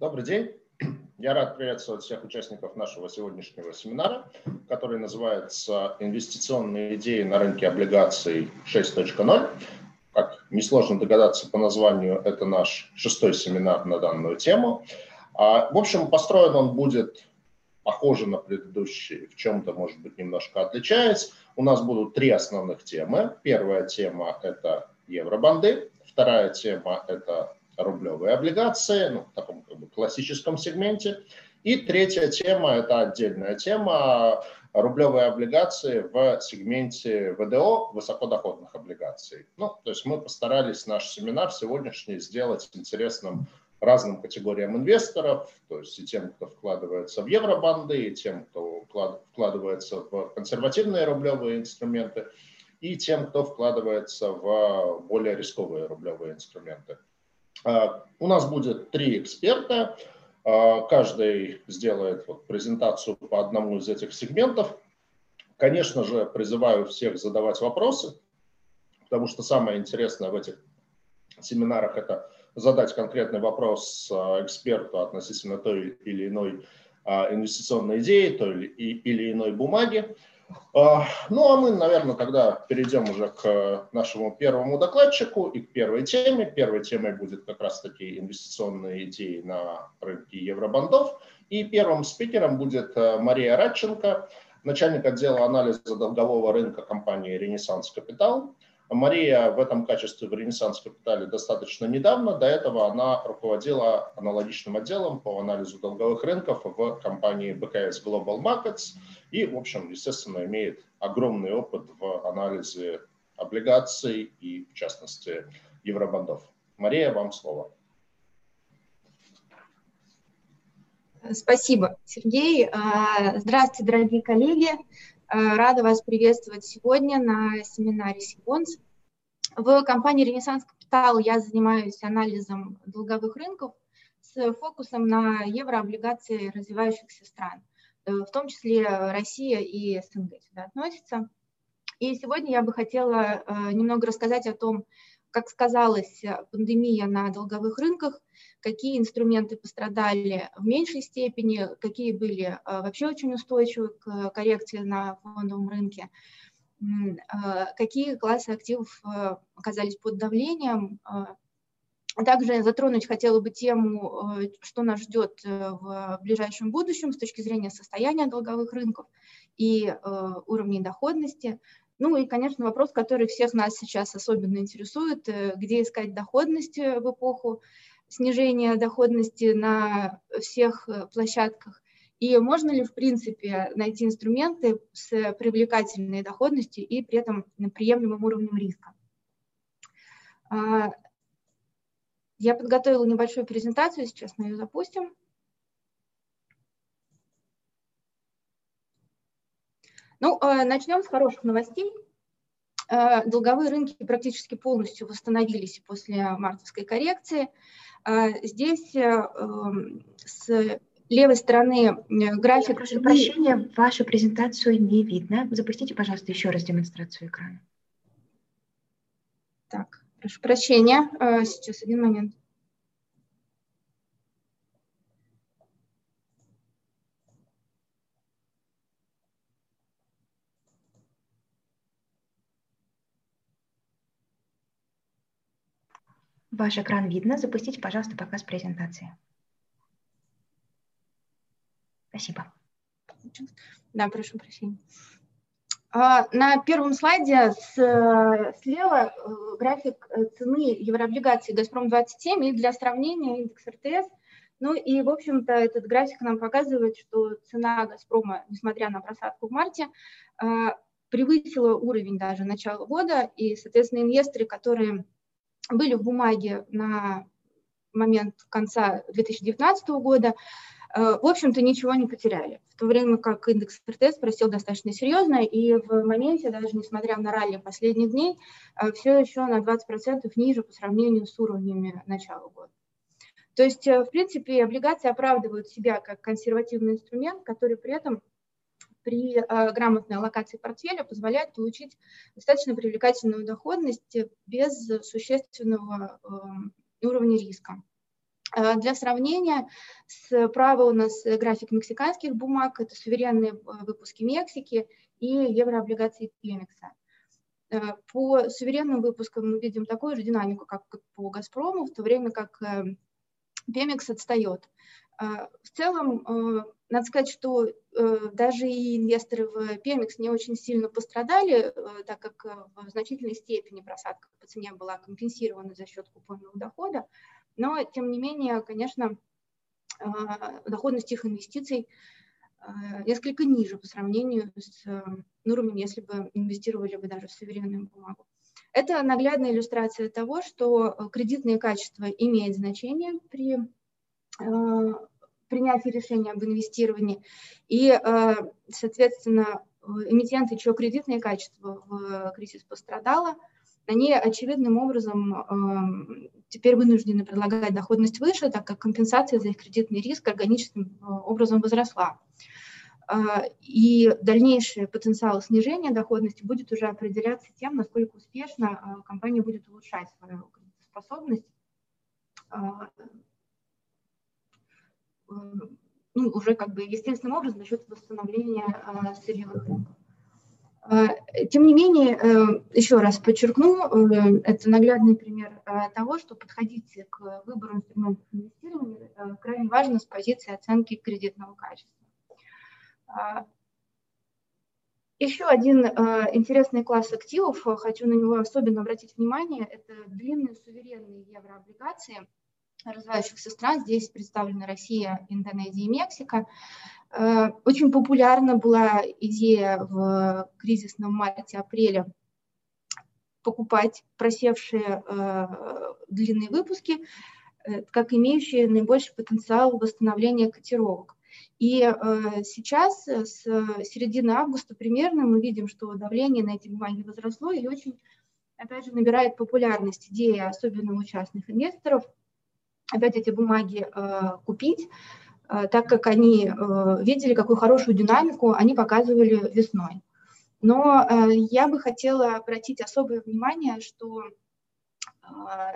Добрый день. Я рад приветствовать всех участников нашего сегодняшнего семинара, который называется «Инвестиционные идеи на рынке облигаций 6.0». Как несложно догадаться по названию, это наш шестой семинар на данную тему. А, в общем, построен он будет похоже на предыдущий, в чем-то, может быть, немножко отличаясь. У нас будут три основных темы. Первая тема – это евробанды. Вторая тема – это рублевые облигации, ну, в таком как бы, классическом сегменте. И третья тема – это отдельная тема – рублевые облигации в сегменте ВДО, высокодоходных облигаций. Ну, то есть мы постарались наш семинар сегодняшний сделать интересным разным категориям инвесторов, то есть и тем, кто вкладывается в евробанды, и тем, кто вкладывается в консервативные рублевые инструменты, и тем, кто вкладывается в более рисковые рублевые инструменты. А, у нас будет три эксперта. А, каждый сделает вот презентацию по одному из этих сегментов. Конечно же, призываю всех задавать вопросы, потому что самое интересное в этих семинарах – это задать конкретный вопрос а, эксперту относительно той или иной инвестиционной идеи, той или иной бумаги. А, ну, а мы, наверное, тогда перейдем уже к нашему первому докладчику и к первой теме. Первой темой будет как раз-таки инвестиционные идеи на рынке евробандов. И первым спикером будет э, Мария Радченко, начальник отдела анализа долгового рынка компании «Ренессанс Капитал». Мария в этом качестве в Ренессанс Капитале достаточно недавно. До этого она руководила аналогичным отделом по анализу долговых рынков в компании BKS Global Markets и, в общем, естественно, имеет огромный опыт в анализе облигаций и, в частности, евробандов. Мария, вам слово. Спасибо, Сергей. А, здравствуйте, дорогие коллеги. А, рада вас приветствовать сегодня на семинаре Сибонс. В компании «Ренессанс Капитал» я занимаюсь анализом долговых рынков с фокусом на еврооблигации развивающихся стран, э, в том числе Россия и СНГ сюда относятся. И сегодня я бы хотела э, немного рассказать о том, как сказалась пандемия на долговых рынках, какие инструменты пострадали в меньшей степени, какие были э, вообще очень устойчивы к коррекции на фондовом рынке, э, какие классы активов э, оказались под давлением. Также затронуть хотела бы тему, что нас ждет в ближайшем будущем с точки зрения состояния долговых рынков и уровней доходности. Ну и, конечно, вопрос, который всех нас сейчас особенно интересует, где искать доходность в эпоху снижения доходности на всех э, площадках? И можно ли, в принципе, найти инструменты с привлекательной доходностью и при этом приемлемым уровнем риска? А, я подготовила небольшую презентацию, сейчас мы ее запустим. Ну, а, начнем с хороших новостей. А, долговые рынки практически полностью восстановились после мартовской коррекции. А, здесь э, эм, с левой стороны э, график... Я прошу прощения, вашу презентацию не видно. Запустите, пожалуйста, еще раз демонстрацию экрана. Так, прошу прощения. Э, сейчас, один момент. Ваш экран видно. Запустите, пожалуйста, показ презентации. Спасибо. Да, прошу прощения. А, на первом слайде слева э, график э, цены еврооблигаций «Газпром-27» и для сравнения индекс РТС. Ну и, в общем-то, этот график нам показывает, что цена «Газпрома», несмотря на просадку в марте, э, превысила уровень даже начала года, и, соответственно, инвесторы, которые были в бумаге на момент конца 2019 года, э, в общем-то, ничего не потеряли. В то время как индекс РТС просел достаточно серьезно, и в моменте, даже несмотря на ралли последних дней, э, все еще на 20% ниже по сравнению с уровнями начала года. То есть, э, в принципе, облигации оправдывают себя как консервативный инструмент, который при этом при э, грамотной аллокации портфеля позволяет получить достаточно привлекательную доходность без существенного эм, уровня риска. Для сравнения, справа у нас график мексиканских бумаг, это суверенные выпуски Мексики и еврооблигации Пемекса. По суверенным выпускам мы видим такую же динамику, как по «Газпрому», в то время как Пемекс отстает. В целом, надо сказать, что э, даже и инвесторы в Пемикс не очень сильно пострадали, э, так как э, в значительной степени просадка по цене была компенсирована за счет купонного дохода. Но, тем не менее, конечно, э, доходность их инвестиций э, несколько ниже по сравнению с э, уровнем, если бы инвестировали бы даже в суверенную бумагу. Это наглядная иллюстрация того, что э, кредитное качество имеет значение при э, принятия решения об инвестировании. И, э, соответственно, эмитенты, чье кредитное качество в кризис пострадало, они очевидным образом э, теперь вынуждены предлагать доходность выше, так как компенсация за их кредитный риск органическим э, образом возросла. И дальнейший потенциал снижения доходности будет уже определяться тем, насколько успешно компания будет улучшать свою способность ну, уже как бы естественным образом за счет восстановления э, сырьевых рынков. Э, тем не менее, э, еще раз подчеркну, это наглядный пример того, что подходить к выбору инструментов инвестирования крайне важно с позиции оценки кредитного качества. Еще один интересный класс активов, хочу на него особенно обратить внимание, это длинные суверенные еврооблигации – развивающихся стран. Здесь представлены Россия, Индонезия и Мексика. Э, очень популярна была идея в кризисном марте-апреле покупать просевшие э, длинные выпуски, э, как имеющие наибольший потенциал восстановления котировок. И э, сейчас, с середины августа примерно, мы видим, что давление на эти бумаги возросло и очень, опять же, набирает популярность идея, особенно у частных инвесторов, опять эти бумаги э, купить, э, так как они э, видели, какую хорошую динамику они показывали весной. Но я бы хотела обратить особое внимание, что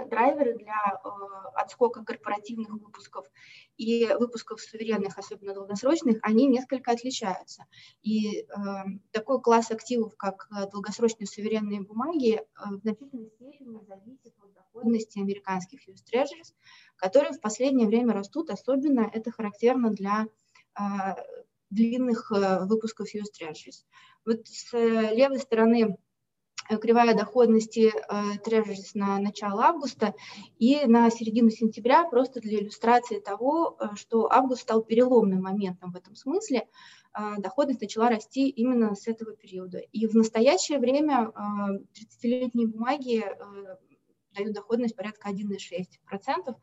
драйверы для э, отскока корпоративных выпусков и выпусков суверенных, особенно долгосрочных, они несколько отличаются. И э, такой класс активов, как долгосрочные суверенные бумаги, в значительной степени зависит от доходности американских US Treasuries, которые в последнее время растут, особенно это характерно для длинных выпусков US Treasuries. Вот с левой стороны Э, кривая доходности э, на начало августа и на середину сентября, просто для иллюстрации того, э, что август стал переломным моментом в этом смысле, доходность начала расти именно с этого периода. И в настоящее время 30-летние бумаги дают доходность порядка 1,6%,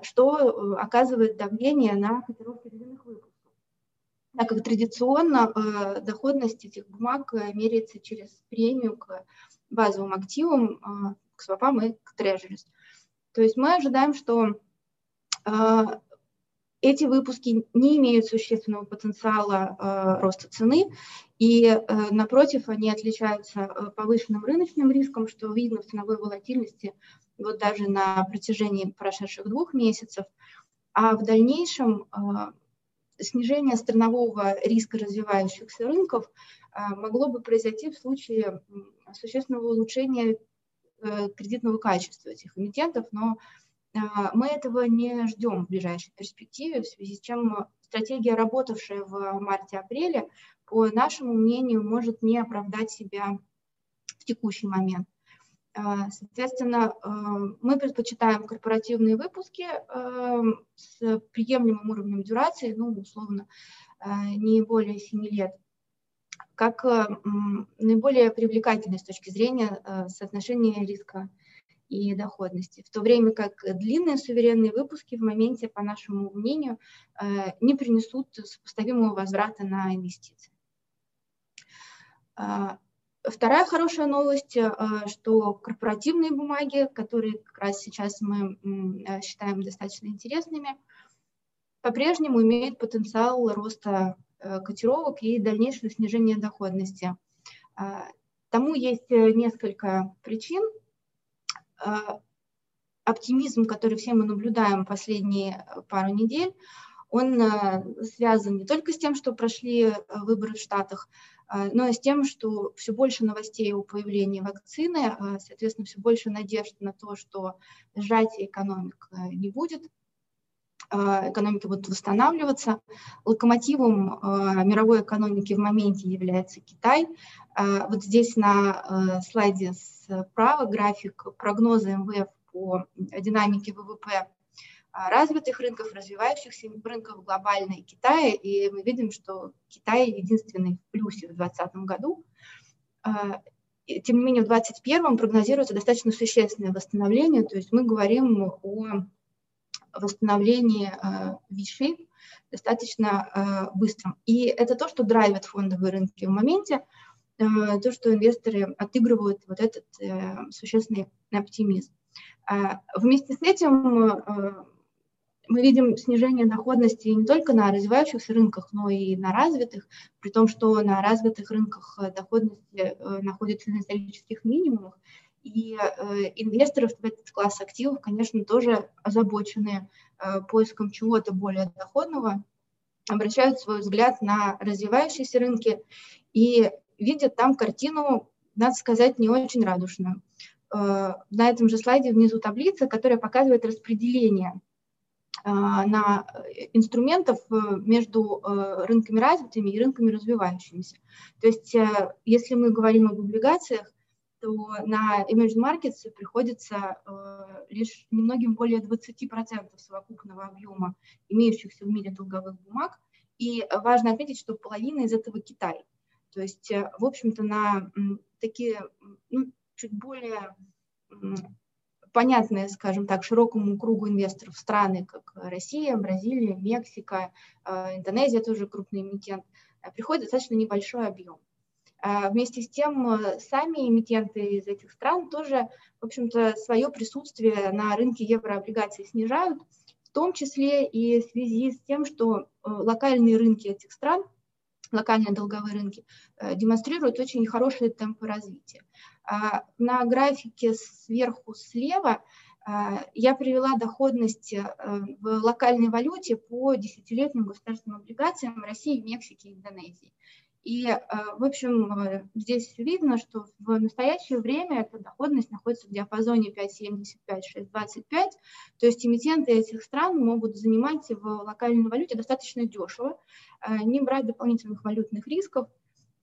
что оказывает давление на котировки длинных выпусков так как традиционно доходность этих бумаг э, меряется через премию к базовым активам, э, к свопам и к трежерис. То есть мы ожидаем, что э, эти выпуски не имеют существенного потенциала э, роста цены, и э, напротив, они отличаются повышенным рыночным риском, что видно в ценовой волатильности вот даже на протяжении прошедших двух месяцев. А в дальнейшем снижение странового риска развивающихся рынков а, могло бы произойти в случае существенного улучшения э, кредитного качества этих эмитентов, но а, мы этого не ждем в ближайшей перспективе, в связи с чем стратегия, работавшая в марте-апреле, по нашему мнению, может не оправдать себя в текущий момент. А, соответственно, а, мы предпочитаем корпоративные выпуски а, с приемлемым уровнем дюрации, ну, условно, не более 7 лет, как наиболее привлекательный с точки зрения соотношения риска и доходности, в то время как длинные суверенные выпуски в моменте, по нашему мнению, не принесут сопоставимого возврата на инвестиции. Вторая хорошая новость, э, что корпоративные бумаги, которые как раз сейчас мы э, считаем достаточно интересными, по-прежнему имеют потенциал роста э, котировок и дальнейшего снижения доходности. Тому есть несколько причин. оптимизм, который все мы наблюдаем последние пару недель, он связан не только с тем, что прошли выборы в Штатах, но и с тем, что все больше новостей о появлении вакцины, соответственно, все больше надежд на то, что сжатия экономик не будет, Э, экономики будут восстанавливаться. Локомотивом э, мировой экономики в моменте является Китай. Э, вот здесь на слайде справа график прогноза МВФ по динамике ВВП развитых рынков, развивающихся рынков глобально Китая. И мы видим, что Китай единственный в плюсе в 2020 году. Тем не менее, в 2021 прогнозируется достаточно существенное восстановление, то есть мы говорим о восстановлении э, V-shape достаточно э, быстрым. И это то, что драйвит фондовые рынки в моменте, э, то, что инвесторы отыгрывают вот этот существенный оптимизм. Вместе с этим мы видим снижение доходности не только на развивающихся рынках, но и на развитых, при том, что на развитых рынках доходности находится на исторических минимумах, и э, инвесторов в этот класс активов, конечно, тоже озабочены э, поиском чего-то более доходного, обращают свой взгляд на развивающиеся рынки и видят там картину, надо сказать, не очень радужную. Э, на этом же слайде внизу таблица, которая показывает распределение э, на инструментов э, между э, рынками развитыми и рынками развивающимися. То есть, если мы говорим об облигациях, то на emerging markets приходится э, лишь немногим более 20% совокупного объема имеющихся в мире долговых бумаг. И важно отметить, что половина из этого Китай. То есть, э, в общем-то, на такие ну, чуть более понятные, скажем так, широкому кругу инвесторов страны, как Россия, Бразилия, Мексика, э, Индонезия тоже крупный эмитент, э, приходит достаточно небольшой объем. А вместе с тем, э, сами эмитенты из этих стран тоже, в общем-то, свое присутствие на рынке еврооблигаций снижают, в том числе и в связи с тем, что э, локальные рынки этих стран, локальные долговые рынки, э, демонстрируют очень хорошие темпы развития. А на графике сверху слева я привела доходность в локальной валюте по десятилетним государственным облигациям России, Мексики и Индонезии. И, э, в общем, э, здесь видно, что в настоящее время эта доходность находится в диапазоне 5,75-6,25, то есть эмитенты этих стран могут занимать в локальной валюте достаточно дешево, э, не брать дополнительных валютных рисков,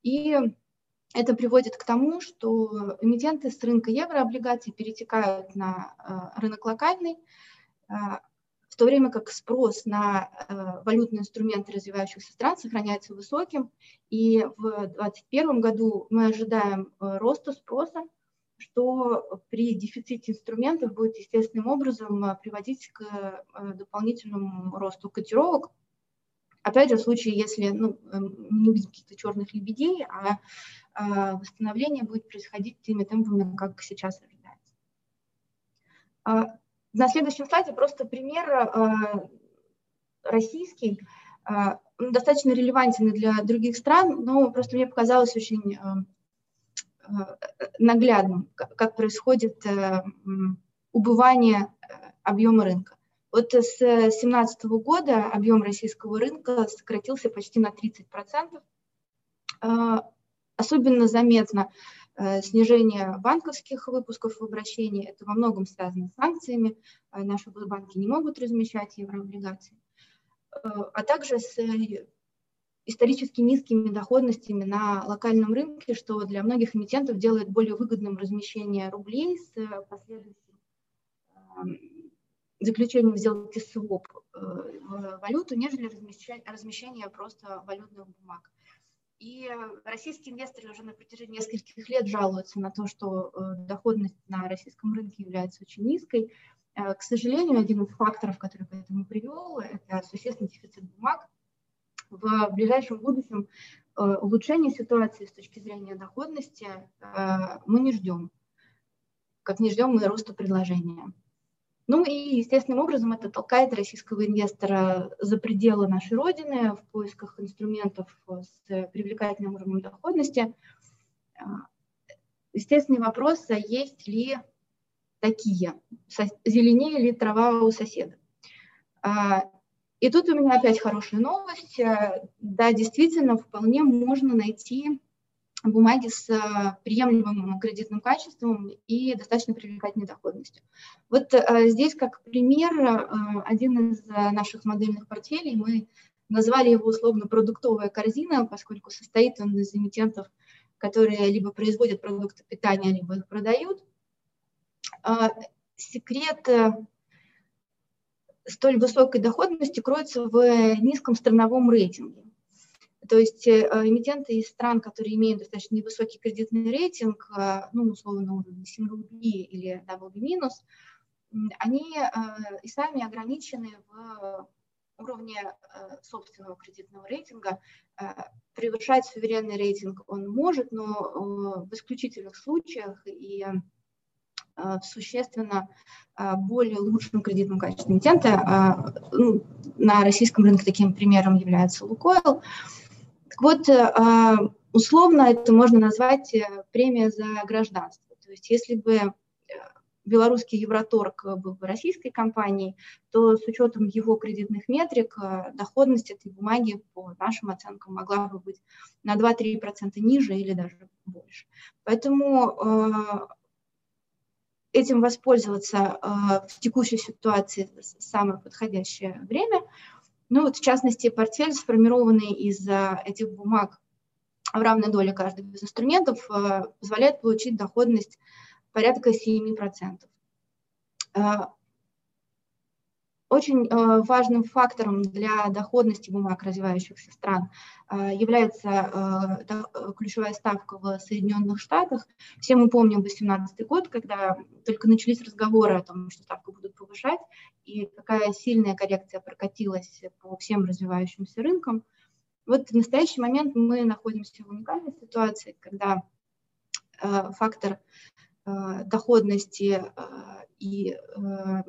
и это приводит к тому, что эмитенты с рынка еврооблигаций перетекают на рынок локальный, в то время как спрос на э, валютные инструменты развивающихся стран сохраняется высоким, и в 2021 году мы ожидаем э, роста спроса, что при дефиците инструментов будет естественным образом э, приводить к э, дополнительному росту котировок. Опять же, в случае, если ну, эм, не увидим каких-то черных лебедей, а э, восстановление будет происходить теми темпами, как сейчас ожидается. А на следующем слайде просто пример э, российский, э, достаточно релевантен для других стран, но просто мне показалось очень э, наглядным, как происходит убывание объема рынка. Вот с 2017 года объем российского рынка сократился почти на 30%. Особенно заметно Э, снижение банковских выпусков в обращении. Это во многом связано с санкциями. Э, наши банки не могут размещать еврооблигации. Э, а также с исторически низкими доходностями на локальном рынке, что для многих эмитентов делает более выгодным размещение рублей с последующим заключением сделки своп в валюту, нежели размещение просто валютных бумаг. И российские инвесторы уже на протяжении нескольких лет жалуются на то, что э, доходность на российском рынке является очень низкой. Э, к сожалению, один из факторов, который к этому привел, это существенный дефицит бумаг. В ближайшем будущем э, улучшение ситуации с точки зрения доходности мы не ждем, как не ждем мы роста предложения. Ну и естественным образом это толкает российского инвестора за пределы нашей Родины в поисках инструментов с привлекательным уровнем доходности. А, естественный вопрос, а есть ли такие. Зеленее ли трава у соседа? И тут у меня опять хорошая новость. Да, действительно, вполне можно найти бумаги с э, приемлемым кредитным качеством и достаточно привлекательной доходностью. Вот э, здесь как пример э, один из наших модельных портфелей, мы назвали его условно продуктовая корзина, поскольку состоит он из эмитентов, которые либо производят продукты питания, либо их продают. Секрет столь высокой доходности кроется в низком страновом рейтинге. То есть э, эмитенты из стран, которые имеют достаточно невысокий кредитный рейтинг, э, ну, условно, на уровне single B или double B-, они э, и сами ограничены в уровне собственного кредитного рейтинга. Превышать суверенный рейтинг он может, но в исключительных случаях и в существенно более лучшем кредитном качестве эмитента. Ну, на российском рынке таким примером является Лукойл. Так вот, э, а, условно это можно назвать э, премия за гражданство. То есть если бы э, белорусский Евроторг был бы российской компанией, то с учетом его кредитных метрик доходность этой бумаги по нашим оценкам могла бы быть на 2-3% ниже или даже больше. Поэтому этим воспользоваться в текущей ситуации самое подходящее время – ну вот в частности портфель, сформированный из этих бумаг в равной доле каждого из инструментов, э, позволяет получить доходность порядка 7%. Очень э, важным фактором для доходности бумаг развивающихся стран э, является э, ключевая ставка в Соединенных Штатах. Все мы помним 2018 год, когда только начались разговоры о том, что ставку будут повышать, и какая сильная коррекция прокатилась по всем развивающимся рынкам. Вот в настоящий момент мы находимся в уникальной ситуации, когда фактор доходности и э,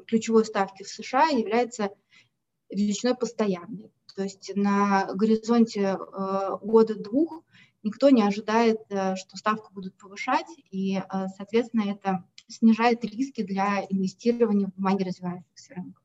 ключевой ставки в США является величиной постоянной. То есть на горизонте года-двух никто не ожидает, что ставку будут повышать, и, соответственно, это снижает риски для инвестирования в бумаги развивающихся рынков.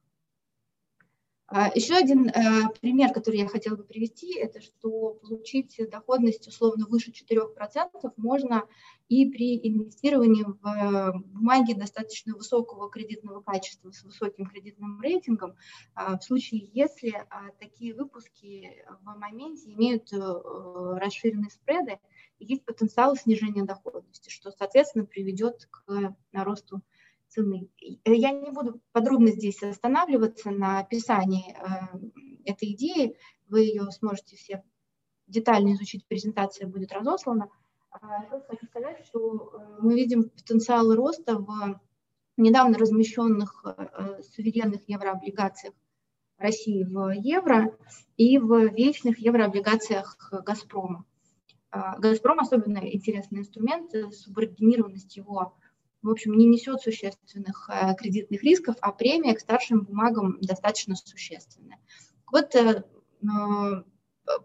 А, Еще один э, пример, который я хотела бы привести, это что получить доходность условно выше 4% можно и при инвестировании в э, бумаги достаточно высокого кредитного качества с высоким кредитным рейтингом, а, в случае, если а, такие выпуски в моменте имеют э, расширенные спреды, есть потенциал снижения доходности, что, соответственно, приведет к росту цены. Э, я не буду подробно здесь останавливаться на описании э, этой идеи, вы ее сможете все детально изучить, презентация будет разослана. А, я хочу сказать, что э, мы видим потенциал роста в недавно размещенных суверенных еврооблигациях России в евро и в вечных еврооблигациях «Газпрома». А, «Газпром» особенно интересный инструмент, субординированность его в общем, не несет существенных э, кредитных рисков, а премия к старшим бумагам достаточно существенная. Вот э,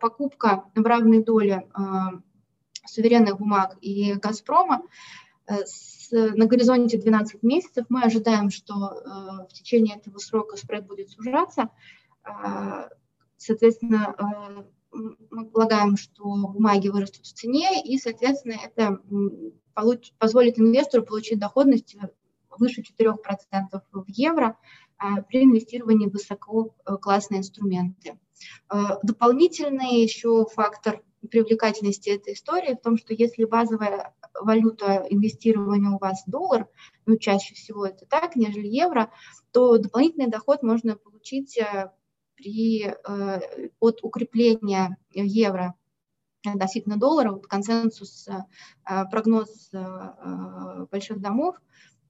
покупка в равной доле э, суверенных бумаг и «Газпрома» на горизонте 12 месяцев мы ожидаем, что в течение этого срока спред будет сужаться. Соответственно, мы полагаем, что бумаги вырастут в цене, и, соответственно, это получ, позволит инвестору получить доходность выше 4% в евро а, при инвестировании в высококлассные инструменты. А, дополнительный еще фактор привлекательности этой истории в том, что если базовая валюта инвестирования у вас доллар, ну чаще всего это так, нежели евро, то дополнительный доход можно получить а, при, э, от укрепления евро относительно доллара, вот консенсус, э, прогноз э, больших домов,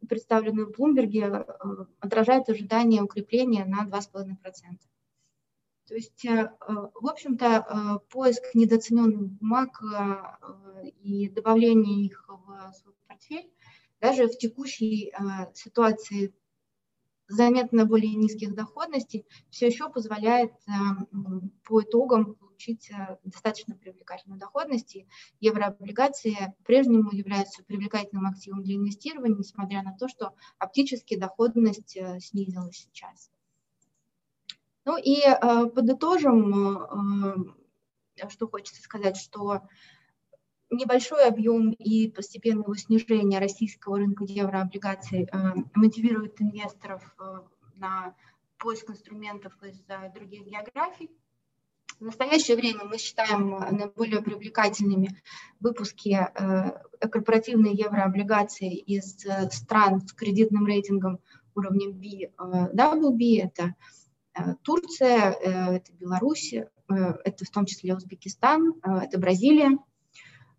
представленный в Блумберге, отражает ожидание укрепления на 2,5%. То есть, в общем-то, поиск недооцененных бумаг и добавление их в свой портфель даже в текущей ситуации заметно более низких доходностей все еще позволяет по итогам получить достаточно привлекательную доходность. И еврооблигации по-прежнему являются привлекательным активом для инвестирования, несмотря на то, что оптически доходность снизилась сейчас. Ну и подытожим, что хочется сказать, что небольшой объем и постепенного снижения российского рынка еврооблигаций э, мотивирует инвесторов э, на поиск инструментов из э, других географий. В настоящее время мы считаем наиболее привлекательными выпуски корпоративной еврооблигации из стран с кредитным рейтингом уровня B, WB. Это Турция, это Беларусь, это в том числе Узбекистан, это Бразилия.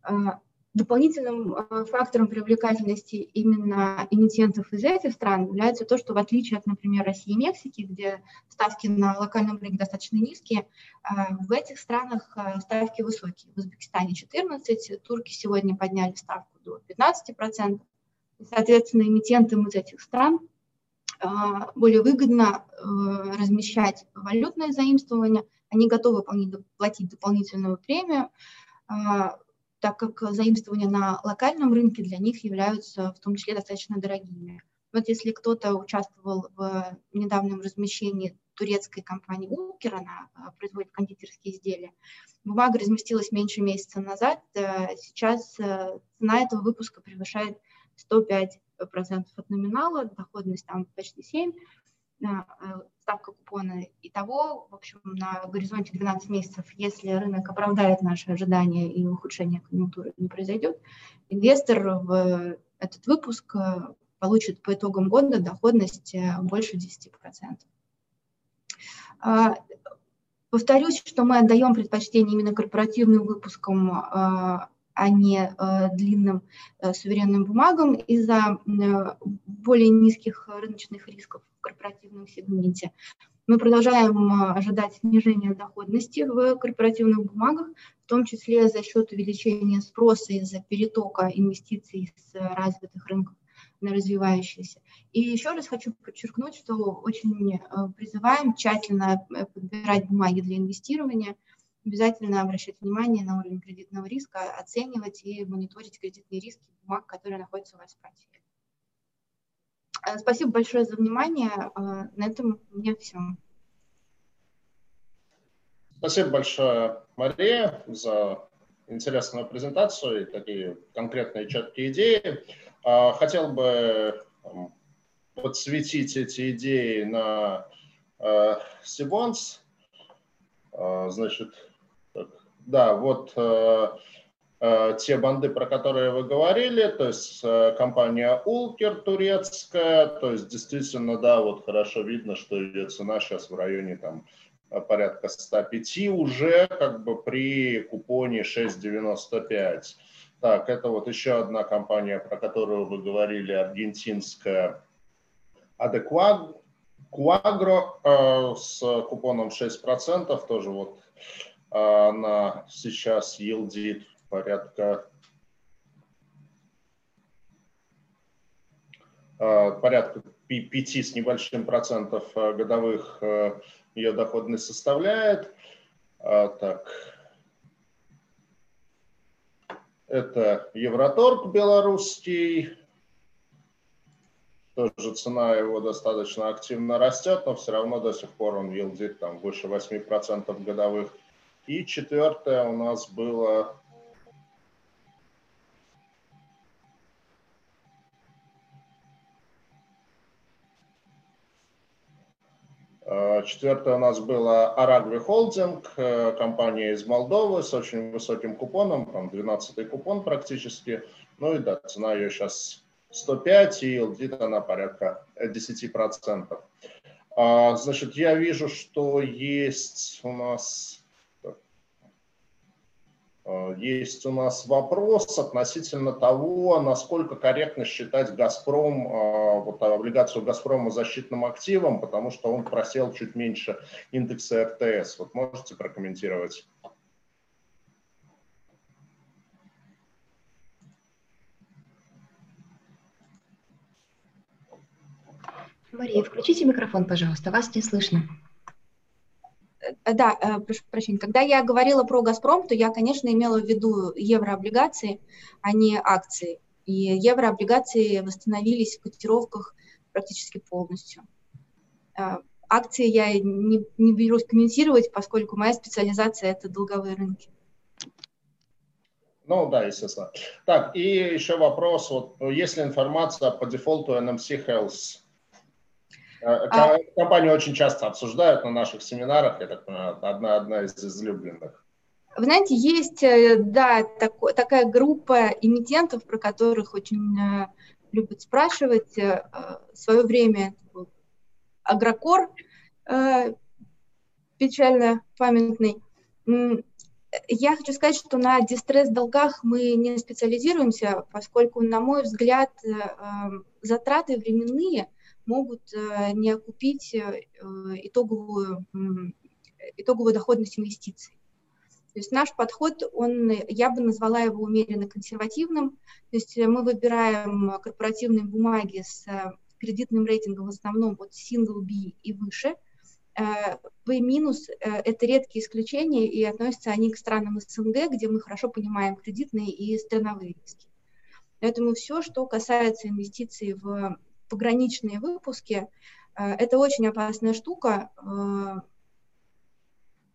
А, дополнительным а, фактором привлекательности именно эмитентов из этих стран является то, что в отличие от, например, России и Мексики, где ставки на локальном рынке достаточно низкие, а, в этих странах ставки высокие. В Узбекистане 14, турки сегодня подняли ставку до 15%. И, соответственно, эмитентам из этих стран более выгодно размещать валютное заимствование, они готовы платить дополнительную премию, так как заимствования на локальном рынке для них являются в том числе достаточно дорогими. Вот если кто-то участвовал в недавнем размещении турецкой компании Улкер, она а, производит кондитерские изделия, бумага разместилась меньше месяца назад, э, сейчас э, цена этого выпуска превышает 105% от номинала, доходность там почти 7%, Э, ставка купона. и того, в общем, на горизонте 12 месяцев, если рынок оправдает наши ожидания и ухудшение конъюнктуры не произойдет, инвестор в этот выпуск э, получит по итогам года доходность э, больше 10%. А, повторюсь, что мы отдаем предпочтение именно корпоративным выпускам а, не э, длинным э, суверенным бумагам из-за э, более низких рыночных рисков в корпоративном сегменте. Мы продолжаем ожидать снижения доходности в корпоративных бумагах, в том числе за счет увеличения спроса из-за перетока инвестиций с развитых рынков на развивающиеся. И еще раз хочу подчеркнуть, что очень призываем тщательно подбирать бумаги для инвестирования – обязательно обращать внимание на уровень кредитного риска, оценивать и мониторить кредитные риски бумаг, которые находятся у вас в портфеле. Э, спасибо большое за внимание. Э, на этом у меня все. Спасибо большое, Мария, за интересную презентацию и такие конкретные четкие идеи. Э, хотел бы подсветить эти идеи на Сибонс. Значит, да, вот э, э, те банды, про которые вы говорили, то есть э, компания Улкер турецкая, то есть действительно, да, вот хорошо видно, что ее цена сейчас в районе там порядка 105 уже, как бы при купоне 6,95. Так, это вот еще одна компания, про которую вы говорили, аргентинская Адеквагро э, с купоном 6%, тоже вот она сейчас елдит порядка а, порядка 5 с небольшим процентов а, годовых а, ее доходность составляет. Так. Это Евроторг белорусский. Тоже цена его достаточно активно растет, но все равно до сих пор он елдит там выше 8% годовых. И четвертое у нас было э, Четвертое у нас было Aragvi Holding, э, компания из Молдовы с очень высоким купоном, там 12 купон практически. Ну и да, цена ее сейчас 105, и LD она порядка 10%. А, значит, я вижу, что есть у нас есть у нас вопрос относительно того, насколько корректно считать «Газпром», э, вот облигацию «Газпрома» защитным активом, потому что он просел чуть меньше индекса РТС. Вот можете прокомментировать? Мария, включите микрофон, пожалуйста, вас не слышно. Э, да, э, прошу прощения. Когда я говорила про «Газпром», то я, конечно, имела в виду еврооблигации, а не акции. И еврооблигации восстановились в котировках практически полностью. Э, акции я не, не берусь комментировать, поскольку моя специализация – это долговые рынки. Ну да, естественно. Так, и еще вопрос. Вот, есть ли информация по дефолту NMC Health? Э, а... Компанию очень часто обсуждают на наших семинарах, я так понимаю, одна, одна из излюбленных. Вы знаете, есть, э, да, такой, такая группа эмитентов, про которых очень э, любят спрашивать. Э, в свое время Агрокор, э, печально памятный. Я хочу сказать, что на дистресс-долгах мы не специализируемся, поскольку, на мой взгляд, э, затраты временные могут э, не окупить э, итоговую, итоговую доходность инвестиций. То есть наш подход, он, я бы назвала его умеренно консервативным. То есть мы выбираем корпоративные бумаги с кредитным рейтингом в основном от single B и выше – B минус э, – это редкие исключения, и относятся они к странам СНГ, где мы хорошо понимаем кредитные и страновые риски. Поэтому все, что касается инвестиций в пограничные выпуски, э, это очень опасная штука. Э,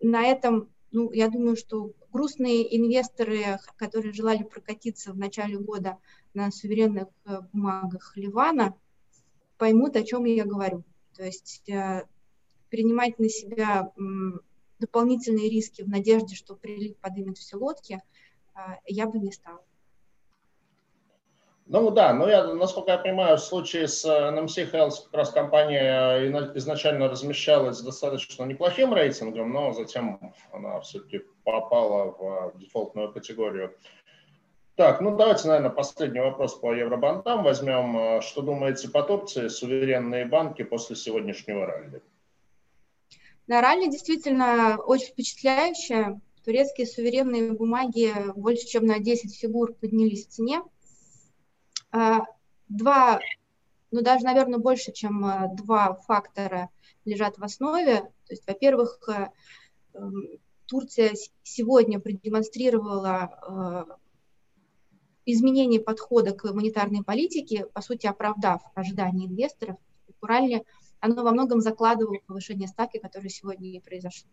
на этом, ну, я думаю, что грустные инвесторы, которые желали прокатиться в начале года на суверенных бумагах Ливана, поймут, о чем я говорю. То есть принимать на себя дополнительные риски в надежде, что прилив поднимет все лодки, я бы не стала. Ну да, но я, насколько я понимаю, в случае с NMC Health как раз компания э, изначально размещалась с достаточно неплохим рейтингом, но затем она все-таки попала в дефолтную категорию. Так, ну давайте, наверное, последний вопрос по евробандам возьмем. Э, что думаете по Турции, суверенные банки после сегодняшнего ралли? На ралли действительно очень впечатляющая. Турецкие суверенные бумаги больше, чем на 10 фигур поднялись в цене. А, два, ну даже, наверное, больше, чем а, два фактора лежат в основе. То есть, во-первых, а, эм, Турция сегодня продемонстрировала изменение подхода к монетарной политике, по сути, оправдав ожидания инвесторов. Ралли оно во многом закладывало повышение ставки, которое сегодня и произошло.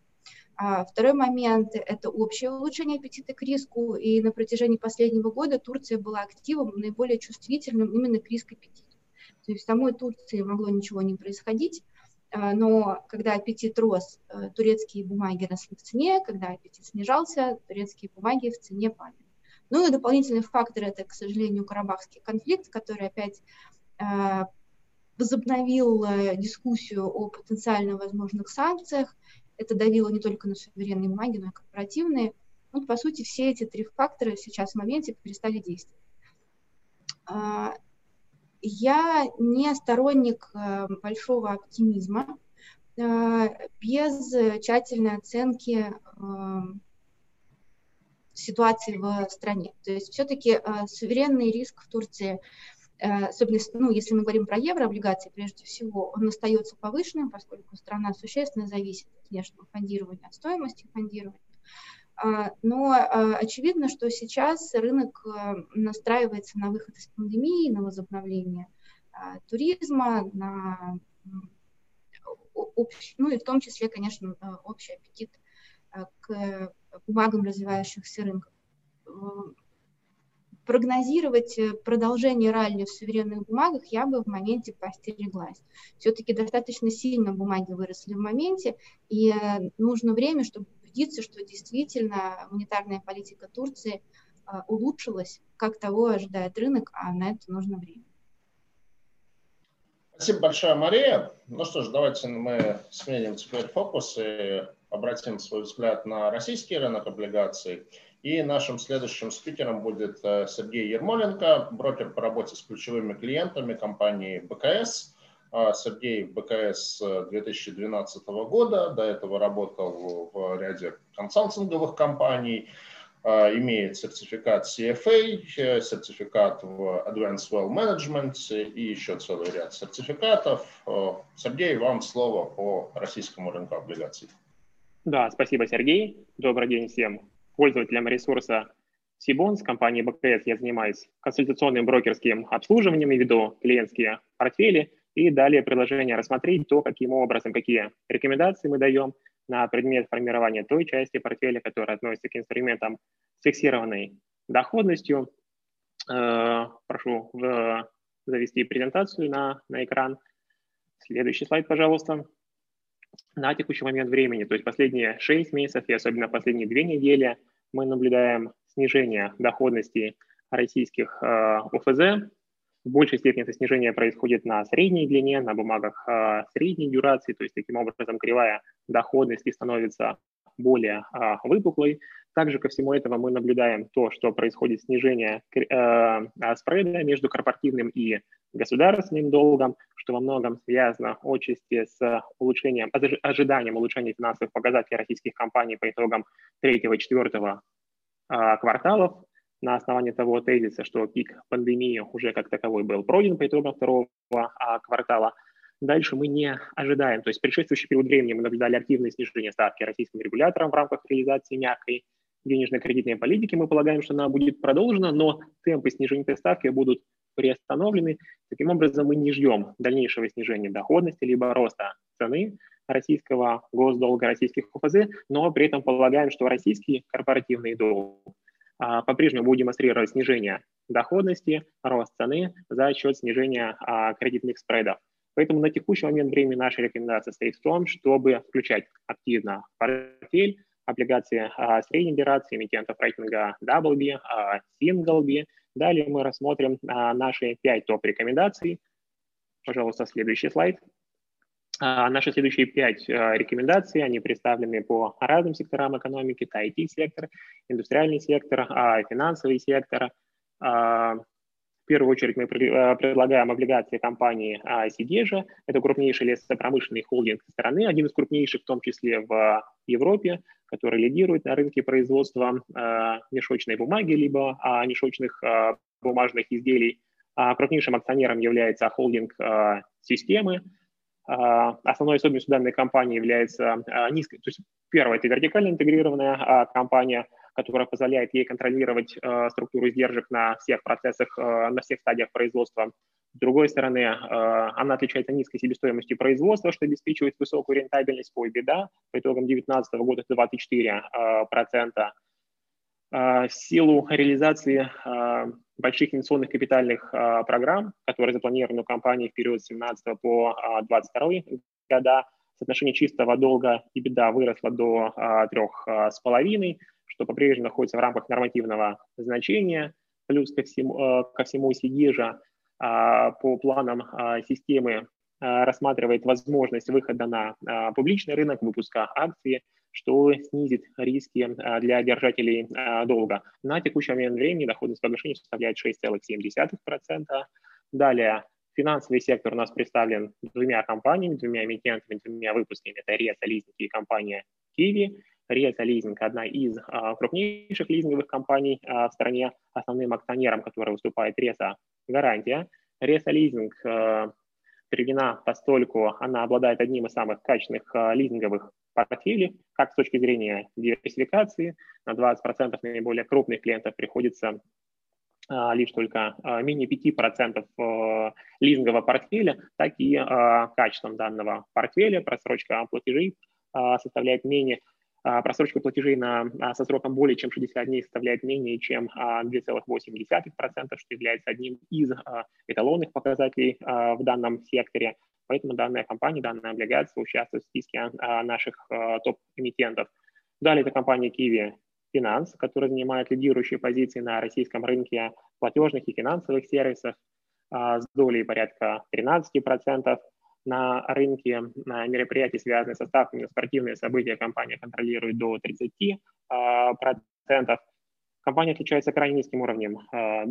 А второй момент – это общее улучшение аппетита к риску, и на протяжении последнего года Турция была активом наиболее чувствительным именно к риску аппетита. То есть в самой Турции могло ничего не происходить, а, но когда аппетит рос, э, турецкие бумаги росли в цене, когда аппетит снижался, турецкие бумаги в цене падали. Ну и дополнительный фактор – это, к сожалению, карабахский конфликт, который опять а, возобновил э, дискуссию о потенциально возможных санкциях. Это давило не только на суверенные бумаги, но и корпоративные. Ну, по сути, все эти три фактора сейчас в моменте перестали действовать. А, я не сторонник э, большого оптимизма э, без тщательной оценки ситуации в стране. То есть все-таки суверенный риск в Турции Э, особенно ну, если мы говорим про еврооблигации, прежде всего, он остается повышенным, поскольку страна существенно зависит от внешнего фондирования, от стоимости фондирования. А, но а, очевидно, что сейчас рынок э, настраивается на выход из пандемии, на возобновление туризма, на общий, ну и в том числе, конечно, э, общий аппетит к бумагам развивающихся рынков прогнозировать э, продолжение ралли в суверенных бумагах я бы в моменте постереглась. Все-таки достаточно сильно бумаги выросли в моменте, и э, нужно время, чтобы убедиться, что действительно монетарная политика Турции э, улучшилась, как того ожидает рынок, а на это нужно время. Спасибо большое, Мария. Ну что ж, давайте мы сменим теперь фокус и обратим свой взгляд на российский рынок облигаций. И нашим следующим спикером будет э, Сергей Ермоленко, брокер по работе с ключевыми клиентами компании БКС. А, Сергей в БКС 2012 года, до этого работал в ряде консалтинговых компаний. имеет сертификат CFA, сертификат в Advanced Well Management и еще целый ряд сертификатов. Сергей, вам слово по российскому рынку облигаций. Да, спасибо, Сергей. Добрый день всем пользователям ресурса Сибон с компанией БКС я занимаюсь консультационным брокерским обслуживанием и веду клиентские портфели. И далее предложение рассмотреть то, каким образом, какие рекомендации мы даем на предмет формирования той части портфеля, которая относится к инструментам с фиксированной доходностью. Э, прошу завести презентацию на, на экран. Следующий слайд, пожалуйста. На текущий момент времени, то есть последние 6 месяцев и особенно последние 2 недели, мы наблюдаем снижение доходности российских э, ОФЗ. В большей степени это снижение происходит на средней длине, на бумагах э, средней дюрации, то есть таким образом кривая доходности становится более э, выпуклой. Также ко всему этому мы наблюдаем то, что происходит снижение э, спреда между корпоративным и государственным долгом, что во многом связано отчасти с улучшением, ожиданием улучшения финансовых показателей российских компаний по итогам третьего и четвертого а, кварталов на основании того тезиса, что пик пандемии уже как таковой был пройден по итогам второго а, квартала. Дальше мы не ожидаем, то есть в предшествующий период времени мы наблюдали активное снижение ставки российским регулятором в рамках реализации мягкой денежной кредитной политики. Мы полагаем, что она будет продолжена, но темпы снижения ставки будут приостановлены. Таким образом, мы не ждем дальнейшего снижения доходности либо роста цены российского госдолга, российских ОФЗ, но при этом полагаем, что российский корпоративный долг а, по-прежнему будет демонстрировать снижение доходности, рост цены за счет снижения а, кредитных спредов. Поэтому на текущий момент времени наша рекомендация стоит в том, чтобы включать активно портфель, облигации а, средней дюрации, эмитентов рейтинга WB, а, Single B. Далее мы рассмотрим а, наши 5 топ-рекомендаций. Пожалуйста, следующий слайд. А, наши следующие пять а, рекомендаций, они представлены по разным секторам экономики, IT-сектор, индустриальный сектор, а, финансовый сектор. Первую очередь мы предлагаем облигации компании Сидежа. Это крупнейший лесопромышленный холдинг страны, один из крупнейших в том числе в Европе, который лидирует на рынке производства мешочной бумаги либо мешочных бумажных изделий. Крупнейшим акционером является холдинг системы, а, основной особенностью данной компании является а, низкая, то есть первое, это вертикально интегрированная а, компания, которая позволяет ей контролировать структуру издержек на всех процессах, на всех стадиях производства. С другой стороны, она отличается низкой себестоимостью производства, что обеспечивает высокую рентабельность по EBITDA. По итогам 2019 года это 24%. В силу реализации больших инвестиционных капитальных а, программ, которые запланированы у компании в период с 17 по 22 а, года, соотношение чистого долга и беда выросло до а, трех с половиной, что по-прежнему находится в рамках нормативного значения, плюс ко всему, ко всему Сидижа по планам системы рассматривает возможность выхода на публичный рынок, выпуска акций, что снизит риски а, для держателей а, долга. На текущий момент времени доходность погашения составляет 6,7%. Далее, финансовый сектор у нас представлен двумя компаниями, двумя эмитентами, двумя выпусками. Это Риаса Лизинг и компания Kiwi. Риаса Лизинг – одна из а, крупнейших лизинговых компаний в стране. Основным акционером, который выступает Реса Гарантия. Реса Лизинг приведена постольку она обладает одним из самых качественных лизинговых портфели, как с точки зрения диверсификации. На 20% наиболее крупных клиентов приходится а, лишь только а, менее 5% а, лизингового портфеля, так и качеством данного портфеля просрочка платежей составляет менее просрочка платежей на, со сроком более чем 60 дней составляет менее чем 2,8%, что является одним из эталонных показателей в данном секторе. Поэтому данная компания, данная облигация участвует в списке а, наших а, топ-эмитентов. Далее это компания Kiwi Finance, которая занимает лидирующие позиции на российском рынке платежных и финансовых сервисов а, с долей порядка 13%. На рынке мероприятий, связанных со ставками на спортивные события, компания контролирует до 30%. Компания отличается крайне низким уровнем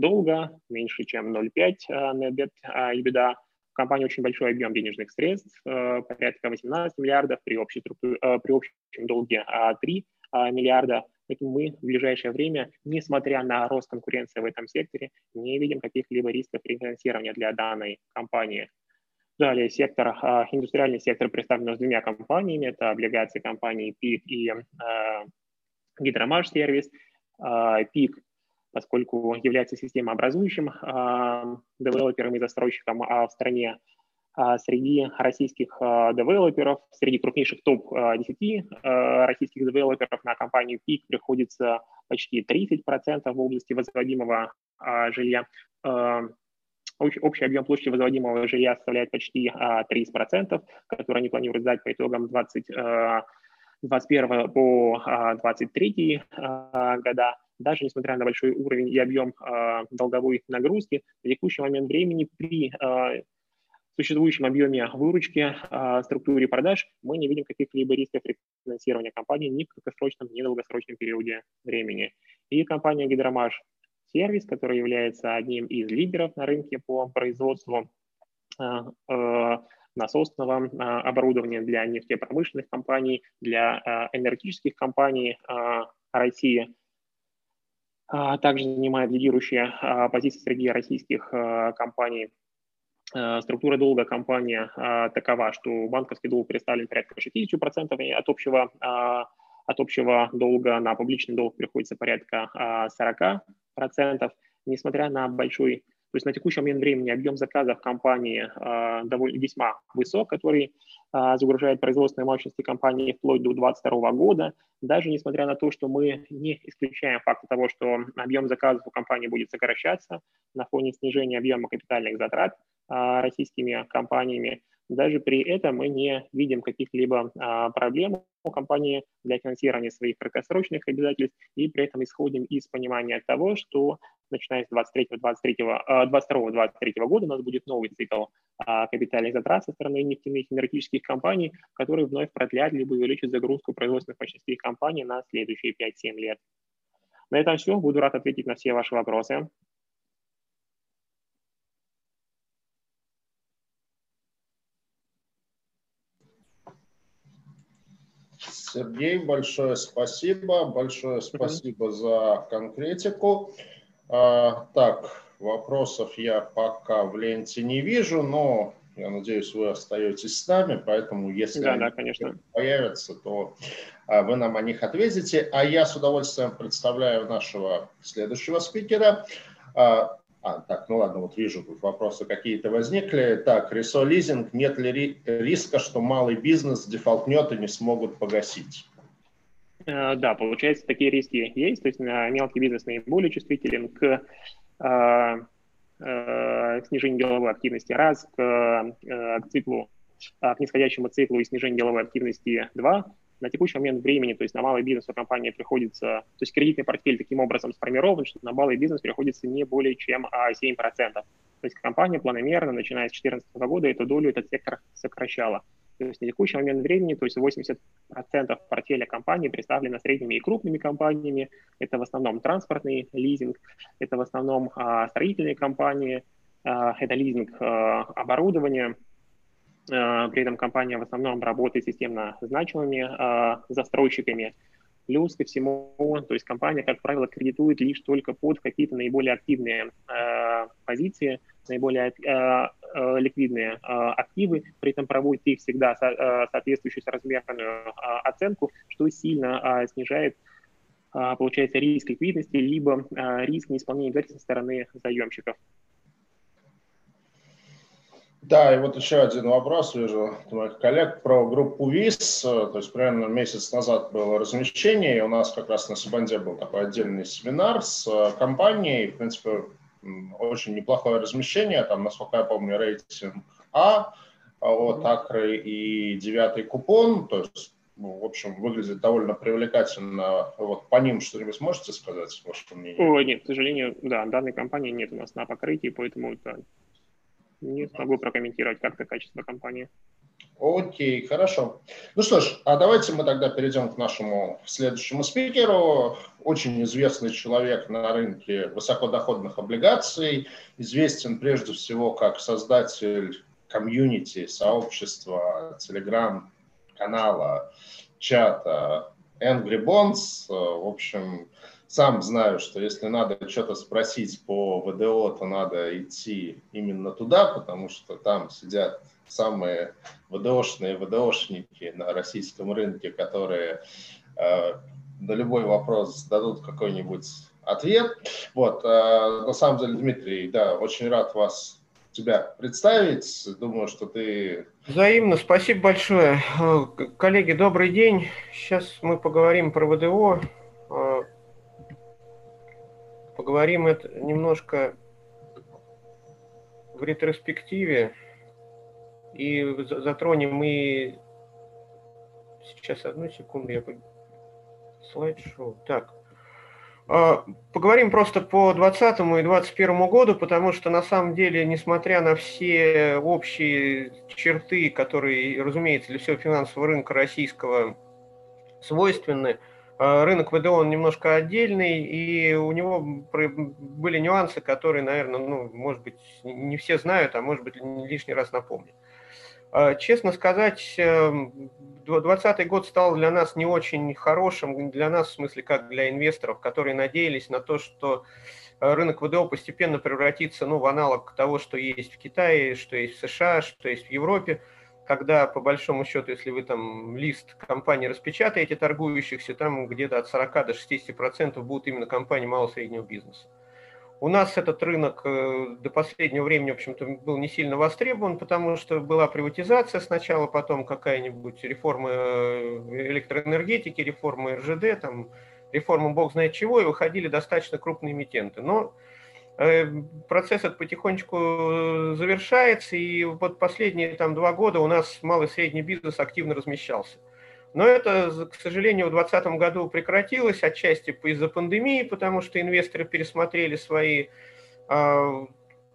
долга, меньше чем 0,5 net debt EBITDA, компании очень большой объем денежных средств, порядка 18 миллиардов, при, общей при общем долге 3 а, миллиарда. Поэтому мы в ближайшее время, несмотря на рост конкуренции в этом секторе, не видим каких-либо рисков рефинансирования для данной компании. Далее сектор, а, индустриальный сектор представлен с двумя компаниями. Это облигации компании ПИК и а, Гидромаш сервис. А, ПИК, поскольку является системообразующим девелопером и застройщиком в стране, среди российских девелоперов, среди крупнейших топ-10 российских девелоперов на компанию ПИК приходится почти 30% в области возводимого жилья. Общий объем площади возводимого жилья составляет почти 30%, который они планируют сдать по итогам 20, 21 а, по 23 а, а, года. Даже несмотря на большой уровень и объем долговой нагрузки, в текущий момент времени при существующем объеме выручки, структуре продаж, мы не видим каких-либо рисков финансирования компании ни в краткосрочном, ни в долгосрочном периоде времени. И компания «Гидромаш» сервис, который является одним из лидеров на рынке по производству э, э, насосного э, оборудования для нефтепромышленных компаний, для энергетических компаний России. Также занимает лидирующие позиции среди российских компаний. Структура долга компании такова, что банковский долг представлен порядка 60% от общего, от общего долга, на публичный долг приходится порядка 40% процентов, несмотря на большой, то есть на текущий момент времени объем заказов компании э, довольно весьма высок, который э, загружает производственные мощности компании вплоть до 2022 года, даже несмотря на то, что мы не исключаем факта того, что объем заказов у компании будет сокращаться на фоне снижения объема капитальных затрат российскими компаниями, даже при этом мы не видим каких-либо а, проблем у компании для финансирования своих краткосрочных обязательств и при этом исходим из понимания того, что начиная с 22-23 года у нас будет новый цикл а, капитальных затрат со стороны нефтяных энергетических компаний, которые вновь продлят либо увеличат загрузку производственных мощностей компании на следующие 5-7 лет. На этом все. Буду рад ответить на все ваши вопросы. Сергей, большое спасибо. Большое спасибо mm-hmm. за конкретику. А, так, вопросов я пока в ленте не вижу, но я надеюсь, вы остаетесь с нами, поэтому если да, да, конечно. появятся, то а, вы нам о них ответите. А я с удовольствием представляю нашего следующего спикера. А, а, так, ну ладно, вот вижу, тут вопросы какие-то возникли. Так, Ресо лизинг, нет ли риска, что малый бизнес дефолтнет и не смогут погасить? Э, да, получается, такие риски есть. То есть мелкий бизнес наиболее чувствителен к э, э, снижению деловой активности раз, к, э, к циклу, к нисходящему циклу и снижению деловой активности два на текущий момент времени, то есть на малый бизнес у компании приходится, то есть кредитный портфель таким образом сформирован, что на малый бизнес приходится не более чем 7%. А, то есть компания планомерно, начиная с 2014 года, эту долю, этот сектор сокращала. То есть на текущий момент времени, то есть 80% портфеля компании представлено средними и крупными компаниями. Это в основном транспортный лизинг, это в основном а, строительные компании, а, это лизинг а, оборудования, при этом компания в основном работает системно значимыми э, застройщиками. Плюс ко всему, то есть компания, как правило, кредитует лишь только под какие-то наиболее активные э, позиции, наиболее ликвидные активы, при этом проводит их всегда соответствующую соразмерную оценку, что сильно снижает получается риск ликвидности, либо риск неисполнения со стороны заемщиков. Да, и вот еще один вопрос вижу от моих коллег про группу ВИС. То есть примерно месяц назад было размещение, и у нас как раз на Сибанде был такой отдельный семинар с э, компанией. В принципе, очень неплохое размещение. Там, насколько я помню, рейтинг А от Акры и девятый купон. То есть, ну, в общем, выглядит довольно привлекательно. Вот по ним что-нибудь можете сказать, ваше мнение? О, нет, к сожалению, да, данной компании нет у нас на покрытии, поэтому это не смогу прокомментировать как-то качество компании. Окей, хорошо. Ну что ж, а давайте мы тогда перейдем к нашему следующему спикеру. Очень известный человек на рынке высокодоходных облигаций, известен прежде всего как создатель комьюнити, сообщества, телеграм-канала, чата Angry Bonds. В общем, сам знаю, что если надо что-то спросить по ВДО, то надо идти именно туда, потому что там сидят самые ВДОшные ВДОшники на российском рынке, которые э, на любой вопрос дадут какой-нибудь ответ. Вот, э, на самом деле, Дмитрий, да, очень рад вас тебя представить. Думаю, что ты... Взаимно, спасибо большое. Э, коллеги, добрый день. Сейчас мы поговорим про ВДО. Поговорим это немножко в ретроспективе. И затронем мы... Сейчас, одну секунду, я... Слайд-шоу. Так, а, Поговорим просто по 2020 и 2021 году, потому что на самом деле, несмотря на все общие черты, которые, разумеется, для всего финансового рынка российского свойственны, рынок ВДО он немножко отдельный, и у него были нюансы, которые, наверное, ну, может быть, не все знают, а может быть, лишний раз напомню. А, честно сказать, 2020 эм, год стал для нас не очень хорошим, для нас, в смысле, как для инвесторов, которые надеялись на то, что э, рынок ВДО постепенно превратится ну, в аналог того, что есть в Китае, что есть в США, что есть в Европе, когда, по большому счету, если вы там лист компании распечатаете торгующихся, там где-то от 40 до 60 процентов будут именно компании малого и среднего бизнеса. У нас этот рынок э, до последнего времени, в общем-то, был не сильно востребован, потому что была приватизация сначала, потом какая-нибудь реформа э, электроэнергетики, реформа РЖД, там, реформа бог знает чего, и выходили достаточно крупные эмитенты. Но процесс этот потихонечку завершается, и вот последние там два года у нас малый и средний бизнес активно размещался. Но это, к сожалению, в 2020 году прекратилось, отчасти из-за пандемии, потому что инвесторы пересмотрели свои, э,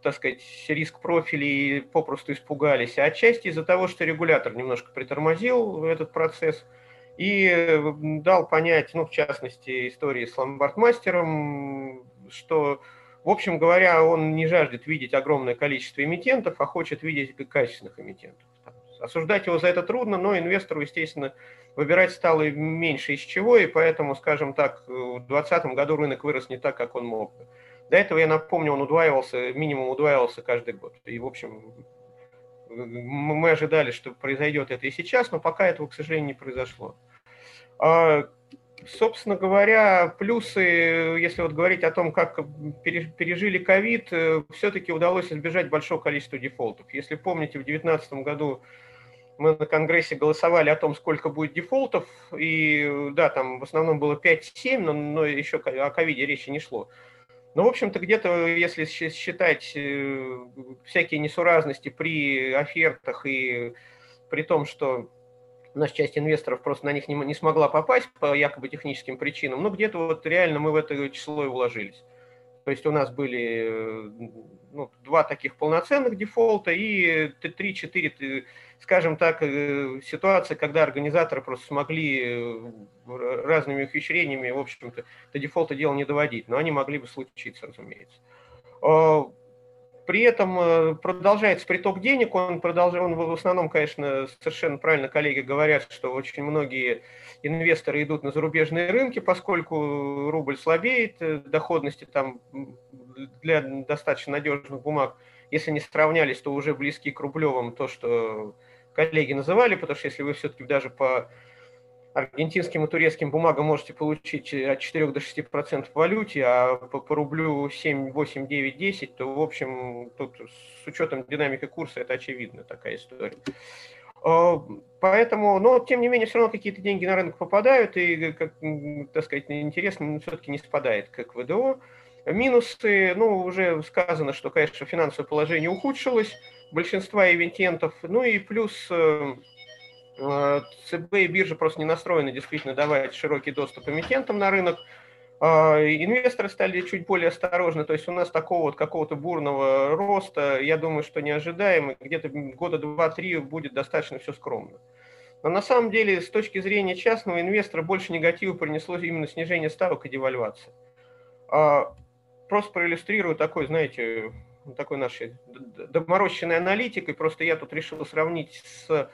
так сказать, риск профили и попросту испугались, а отчасти из-за того, что регулятор немножко притормозил этот процесс и дал понять, ну, в частности, истории с ломбардмастером, что, в общем говоря, он не жаждет видеть огромное количество эмитентов, а хочет видеть качественных эмитентов. Осуждать его за это трудно, но инвестору, естественно, выбирать стало меньше из чего, и поэтому, скажем так, в 2020 году рынок вырос не так, как он мог бы. До этого, я напомню, он удваивался, минимум удваивался каждый год. И, в общем, мы ожидали, что произойдет это и сейчас, но пока этого, к сожалению, не произошло. Собственно говоря, плюсы, если вот говорить о том, как пережили ковид, э, все-таки удалось избежать большого количества дефолтов. Если помните, в 2019 году мы на Конгрессе голосовали о том, сколько будет дефолтов, и да, там в основном было 5-7, но, но еще о ковиде речи не шло. Но, в общем-то, где-то, если считать э, всякие несуразности при офертах и при том, что наша часть инвесторов просто на них не, не смогла попасть по якобы техническим причинам, ну, где-то вот реально мы в это число и уложились. То есть у нас были э, ну, два таких полноценных дефолта и 3-4 скажем так, э, ситуация, когда организаторы просто смогли э, разными ухищрениями, в общем-то, до дефолта дела не доводить, но они могли бы случиться, разумеется. При этом э, продолжается приток денег, он продолжает, он в основном, конечно, совершенно правильно коллеги говорят, что очень многие инвесторы идут на зарубежные рынки, поскольку рубль слабеет, доходности там для достаточно надежных бумаг, если не сравнялись, то уже близки к рублевым, то, что коллеги называли, потому что если вы все-таки даже по аргентинским и турецким бумагам можете получить от 4 до 6 процентов в валюте, а по, по рублю 7, 8, 9, 10, то, в общем, тут с учетом динамики курса это очевидно такая история. А, поэтому, но тем не менее, все равно какие-то деньги на рынок попадают, и, как, так сказать, интересно все-таки не спадает, как ВДО. Минусы, ну, уже сказано, что, конечно, финансовое положение ухудшилось, большинства ивентентов, ну и плюс э, э, ЦБ и биржа просто не настроены действительно давать широкий доступ эмитентам на рынок. А, инвесторы стали чуть более осторожны, то есть у нас такого вот какого-то бурного роста, я думаю, что не ожидаем, где-то года два-три будет достаточно все скромно. Но на самом деле, с точки зрения частного инвестора, больше негатива принесло именно снижение ставок и девальвация. А, просто проиллюстрирую такой, знаете, такой нашей доморощенной аналитикой. Просто я тут решил сравнить с Э,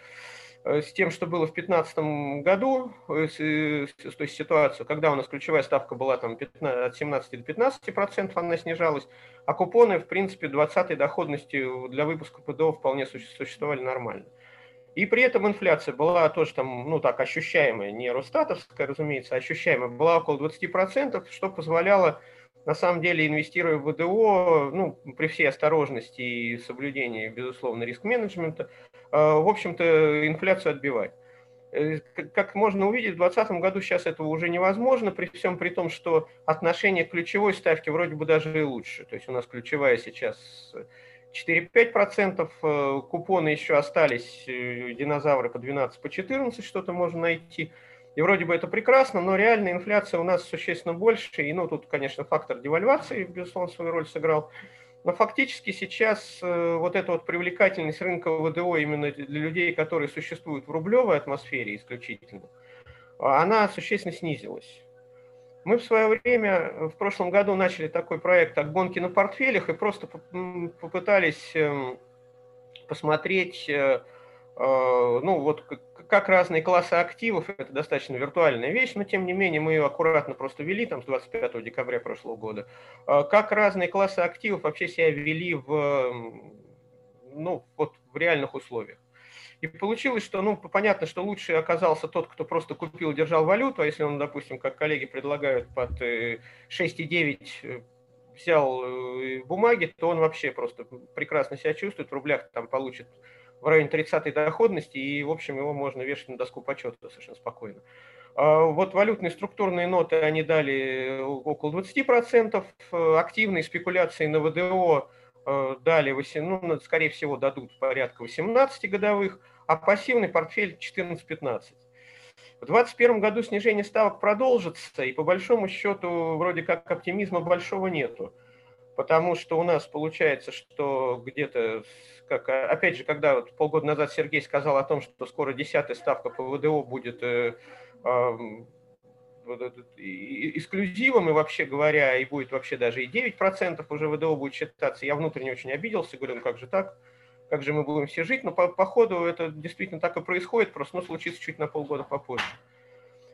с тем, что было в 2015 году, э, э, то есть ситуацию, когда у нас ключевая ставка была там 15, от 17 до 15 процентов, она снижалась, а купоны, в принципе, 20 доходности для выпуска ПДО вполне существовали нормально. И при этом инфляция была тоже там, ну так, ощущаемая, не Росстатовская, разумеется, а ощущаемая, была около 20%, что позволяло на самом деле, инвестируя в ВДО, ну, при всей осторожности и соблюдении, безусловно, риск-менеджмента, э, в общем-то, инфляцию отбивать. Э, как можно увидеть, в 2020 году сейчас этого уже невозможно, при всем при том, что отношение к ключевой ставке вроде бы даже и лучше. То есть у нас ключевая сейчас 4-5%, э, купоны еще остались, динозавры по 12, по 14 что-то можно найти. И вроде бы это прекрасно, но реальная инфляция у нас существенно больше. И, ну, тут, конечно, фактор девальвации, безусловно, свою роль сыграл. Но фактически сейчас э, вот эта вот привлекательность рынка ВДО именно для людей, которые существуют в рублевой атмосфере исключительно, она существенно снизилась. Мы в свое время, в прошлом году, начали такой проект «Так гонки на портфелях» и просто попытались эм, посмотреть Э, ну вот как разные классы активов, это достаточно виртуальная вещь, но тем не менее мы ее аккуратно просто вели там с 25 декабря прошлого года, э, как разные классы активов вообще себя вели в, ну, вот в реальных условиях. И получилось, что, ну, понятно, что лучше оказался тот, кто просто купил, держал валюту, а если он, допустим, как коллеги предлагают, под 6,9 э, взял бумаги, то он вообще просто прекрасно себя чувствует, в рублях там получит в районе 30 доходности, и, в общем, его можно вешать на доску почета совершенно спокойно. А вот валютные структурные ноты они дали около 20%, активные спекуляции на ВДО э, дали, 8, ну, скорее всего, дадут порядка 18 годовых, а пассивный портфель 14-15. В 2021 году снижение ставок продолжится, и по большому счету вроде как оптимизма большого нету. Потому что у нас получается, что где-то как, а, опять же, когда вот полгода назад Сергей сказал о том, что скоро десятая ставка по ВДО будет э, э, эксклюзивом, и вообще говоря, и будет вообще даже и 9% уже ВДО будет считаться, я внутренне очень обиделся, говорю, ну как же так, как же мы будем все жить, но по, по ходу это действительно так и происходит, просто ну, случится чуть на полгода попозже.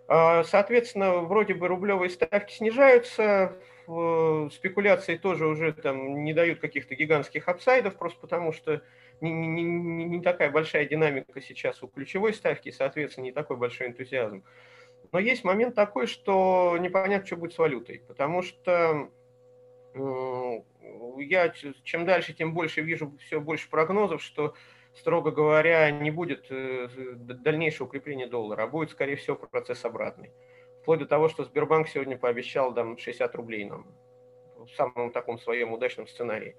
А, соответственно, вроде бы рублевые ставки снижаются, спекуляции тоже уже там не дают каких-то гигантских апсайдов, просто потому что не, не, не, не такая большая динамика сейчас у ключевой ставки, и, соответственно, не такой большой энтузиазм. Но есть момент такой, что непонятно, что будет с валютой, потому что я чем дальше, тем больше вижу все больше прогнозов, что, строго говоря, не будет э, дальнейшего укрепления доллара, а будет, скорее всего, процесс обратный вплоть до того, что Сбербанк сегодня пообещал там 60 рублей нам в самом таком своем удачном сценарии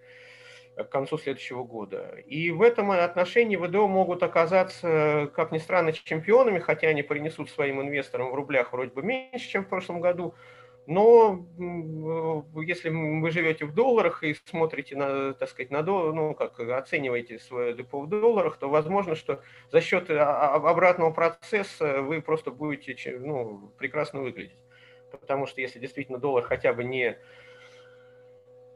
к концу следующего года. И в этом отношении ВДО могут оказаться, как ни странно, чемпионами, хотя они принесут своим инвесторам в рублях вроде бы меньше, чем в прошлом году, но если вы живете в долларах и смотрите на, так сказать, на доллар, ну, как оцениваете свое депо в долларах, то возможно, что за счет а, а, обратного процесса вы просто будете ну, прекрасно выглядеть. Потому что если действительно доллар хотя бы не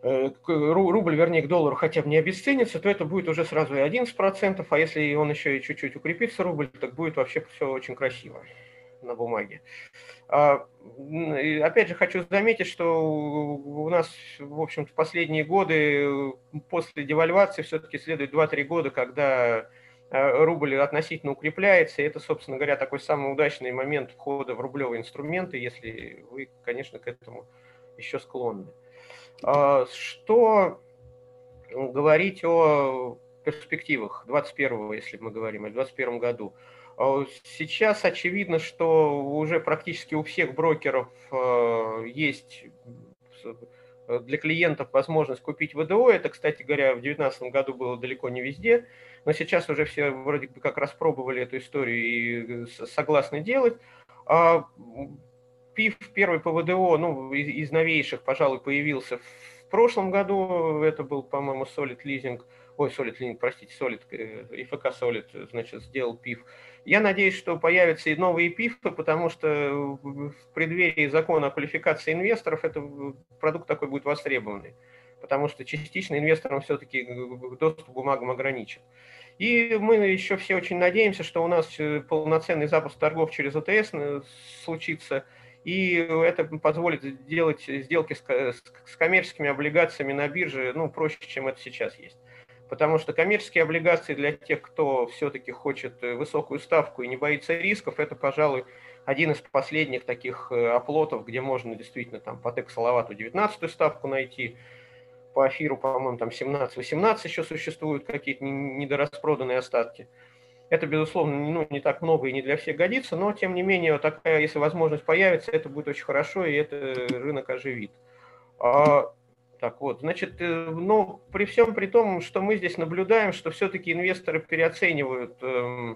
э, рубль, вернее, к доллару хотя бы не обесценится, то это будет уже сразу и 11%, а если он еще и чуть-чуть укрепится, рубль, так будет вообще все очень красиво на бумаге. А, опять же, хочу заметить, что у нас, в общем-то, последние годы после девальвации все-таки следует 2-3 года, когда а, рубль относительно укрепляется, и это, собственно говоря, такой самый удачный момент входа в рублевые инструменты, если вы, конечно, к этому еще склонны. А, что говорить о перспективах 21 если мы говорим о 21 году? А сейчас очевидно, что уже практически у всех брокеров э, есть э, для клиентов возможность купить ВДО. Это, кстати говоря, в 2019 году было далеко не везде, но сейчас уже все вроде бы как раз пробовали эту историю и э, согласны делать. А ПИФ первый по ВДО, ну, из, из новейших, пожалуй, появился в прошлом году. Это был, по-моему, Solid Leasing, ой, Solid Leasing, простите, Solid, ИФК Solid, значит, сделал ПИФ. Я надеюсь, что появятся и новые ПИФы, потому что в преддверии закона о квалификации инвесторов это продукт такой будет востребованный, потому что частично инвесторам все-таки доступ к бумагам ограничен. И мы еще все очень надеемся, что у нас э, полноценный запуск торгов через ОТС э, случится, и это позволит сделать сделки с коммерческими облигациями на бирже ну, проще, чем это сейчас есть. Потому что коммерческие облигации для тех, кто все-таки хочет э, высокую ставку и не боится рисков, это, пожалуй, один из последних таких оплотов, где можно действительно там по Тексалавату 19 ставку найти, по эфиру, по-моему, там 17-18 еще существуют какие-то недораспроданные остатки. Это, безусловно, ну, не так много и не для всех годится, но, тем не менее, такая, если возможность появится, это будет очень хорошо, и это рынок оживит. Так вот, значит, э, ну, при всем при том, что мы здесь наблюдаем, что все-таки инвесторы переоценивают э,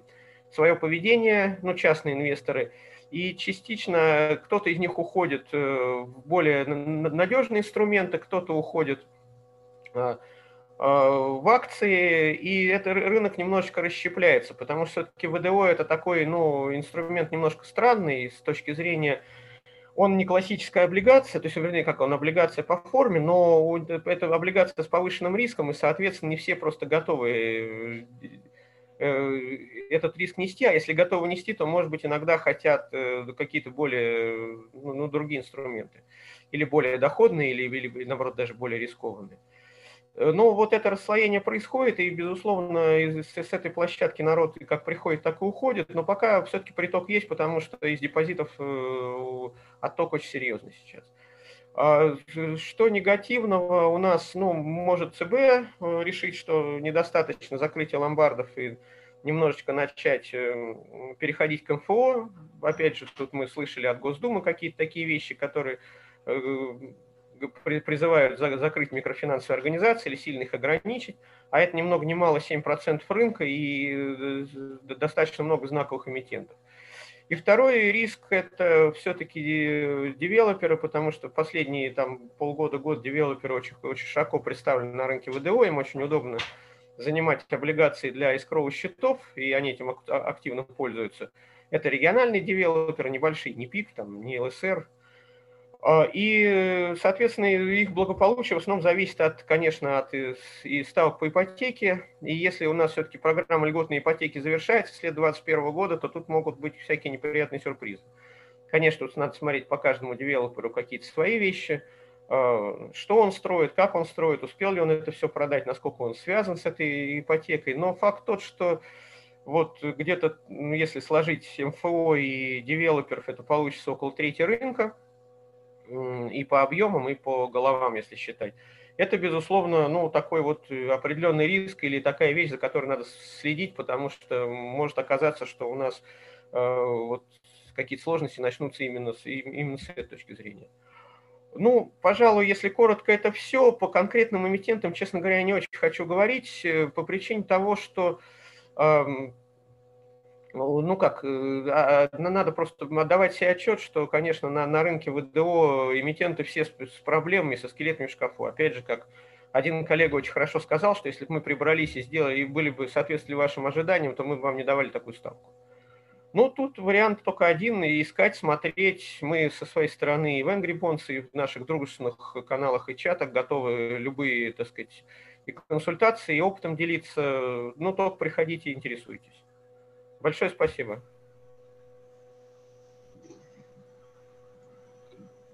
свое поведение, ну, частные инвесторы, и частично кто-то из них уходит э, в более надежные инструменты, кто-то уходит а, а, в акции, и этот рынок немножечко расщепляется, потому что все-таки ВДО это такой ну, инструмент немножко странный с точки зрения он не классическая облигация, то есть, вернее, как он, облигация по форме, но это облигация с повышенным риском, и, соответственно, не все просто готовы э, этот риск нести, а если готовы нести, то, может быть, иногда хотят э, какие-то более, ну, ну, другие инструменты, или более доходные, или, или, наоборот, даже более рискованные. Э, но вот это расслоение происходит, и, безусловно, из, с этой площадки народ как приходит, так и уходит, но пока все-таки приток есть, потому что из депозитов э, отток очень серьезный сейчас. А что негативного у нас, ну, может ЦБ э, решить, что недостаточно закрытия ломбардов и немножечко начать переходить к МФО. Опять же, тут мы слышали от Госдумы какие-то такие вещи, которые призывают закрыть микрофинансовые организации или сильно их ограничить, а это ни много ни мало 7% рынка и э, достаточно много знаковых эмитентов. И второй риск – это все-таки девелоперы, потому что последние там, полгода-год девелоперы очень, очень широко представлены на рынке ВДО, им очень удобно занимать облигации для искровых счетов, и они этим активно пользуются. Это региональные девелоперы, небольшие, не ПИК, там, не ЛСР, и, соответственно, их благополучие в основном зависит от, конечно, от и ставок по ипотеке. И если у нас все-таки программа льготной ипотеки завершается след 2021 года, то тут могут быть всякие неприятные сюрпризы. Конечно, тут надо смотреть по каждому девелоперу какие-то свои вещи, а, что он строит, как он строит, успел ли он это все продать, насколько он связан с этой ипотекой. Но факт тот, что вот где-то, если сложить МФО и девелоперов, это получится около трети рынка – и по объемам, и по головам, если считать. Это, безусловно, ну, такой вот э, определенный риск или такая вещь, за которой надо следить, потому что может оказаться, что у нас э, вот какие-то сложности начнутся именно с, именно с этой точки зрения. Ну, пожалуй, если коротко, это все. По конкретным эмитентам, честно говоря, я не очень хочу говорить, э, по причине того, что ну, ну как, э, а, а, надо просто отдавать себе отчет, что, конечно, на, на рынке ВДО эмитенты все с, с проблемами, со скелетами в шкафу. Опять же, как один коллега очень хорошо сказал, что если бы мы прибрались и сделали, и были бы соответствовали вашим ожиданиям, то мы бы вам не давали такую ставку. Ну, тут вариант только один, и искать, смотреть. Мы со своей стороны и в Angry Bonds, и в наших дружественных каналах и чатах готовы любые, так сказать, и консультации, и опытом делиться. Ну, только приходите и интересуйтесь. Большое спасибо.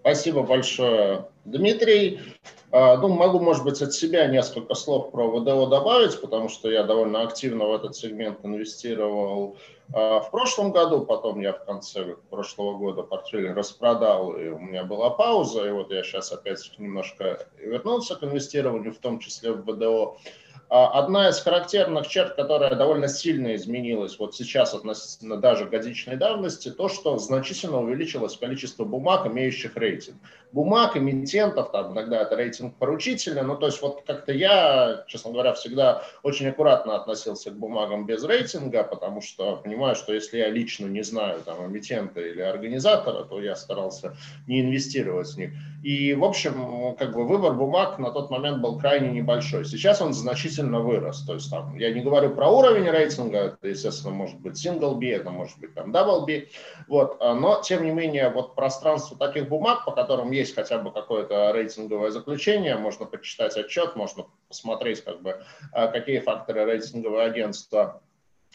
Спасибо большое, Дмитрий. А, ну, могу, может быть, от себя несколько слов про ВДО добавить, потому что я довольно активно в этот сегмент инвестировал а, в прошлом году, потом я в конце прошлого года портфель распродал, и у меня была пауза, и вот я сейчас опять немножко вернулся к инвестированию, в том числе в ВДО. А, одна из характерных черт, которая довольно сильно изменилась вот сейчас относительно даже годичной давности, то, что значительно увеличилось количество бумаг, имеющих рейтинг. Бумаг, эмитентов, там иногда это рейтинг поручительный, ну то есть вот как-то я, честно говоря, всегда очень аккуратно относился к бумагам без рейтинга, потому что понимаю, что если я лично не знаю там эмитента или организатора, то я старался не инвестировать в них. И, в общем, как бы выбор бумаг на тот момент был крайне небольшой. Сейчас он значительно вырос. То есть там, я не говорю про уровень рейтинга, это, естественно, может быть single B, это может быть там double B, вот, а, но, тем не менее, вот пространство таких бумаг, по которым есть хотя бы какое-то рейтинговое заключение, можно почитать отчет, можно посмотреть, как бы, а, какие факторы рейтинговое агентство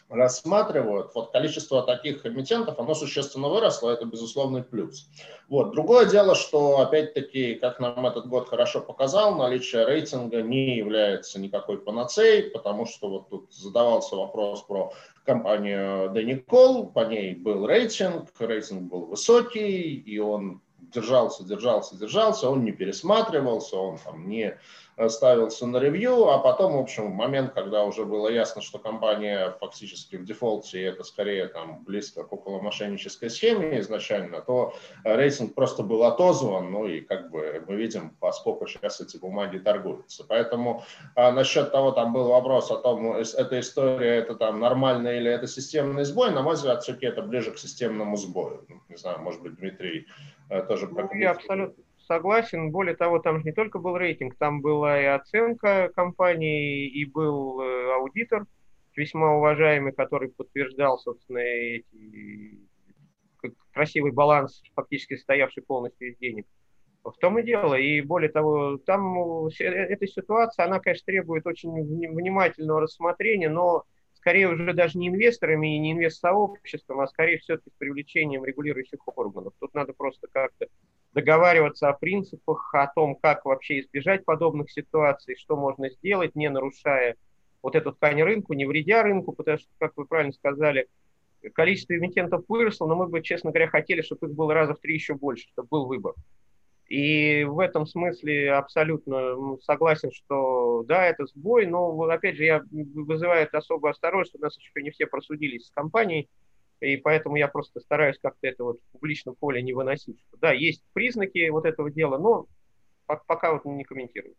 рассматривают, вот количество таких эмитентов, оно существенно выросло, это безусловный плюс. Вот. Другое дело, что, опять-таки, как нам этот год хорошо показал, наличие рейтинга не является никакой панацеей, потому что вот тут задавался вопрос про компанию Деникол, по ней был рейтинг, рейтинг был высокий, и он держался, держался, держался, он не пересматривался, он там не ставился на ревью, а потом, в общем, в момент, когда уже было ясно, что компания фактически в дефолте, и это скорее там близко к около мошеннической схеме изначально, то рейтинг просто был отозван, ну и как бы мы видим, поскольку сейчас эти бумаги торгуются. Поэтому а, насчет того, там был вопрос о том, эта история, это там нормально или это системный сбой, на мой взгляд, все-таки это ближе к системному сбою. Ну, не знаю, может быть, Дмитрий э, тоже ну, Я абсолютно согласен. Более того, там же не только был рейтинг, там была и оценка компании, и был э, аудитор весьма уважаемый, который подтверждал, собственно, эти красивый баланс, фактически стоявший полностью из денег. В том и дело. И более того, там э, эта ситуация, она, конечно, требует очень внимательного рассмотрения, но скорее уже даже не инвесторами и не инвест-сообществом, а скорее все-таки с привлечением регулирующих органов. Тут надо просто как-то договариваться о принципах, о том, как вообще избежать подобных ситуаций, что можно сделать, не нарушая вот эту ткань рынку, не вредя рынку, потому что, как вы правильно сказали, количество эмитентов выросло, но мы бы, честно говоря, хотели, чтобы их было раза в три еще больше, чтобы был выбор. И в этом смысле абсолютно согласен, что да, это сбой, но опять же я вызывает особую осторожность, у нас еще не все просудились с компанией, и поэтому я просто стараюсь как-то это вот в публичном поле не выносить. Да, есть признаки вот этого дела, но пока вот не комментирую.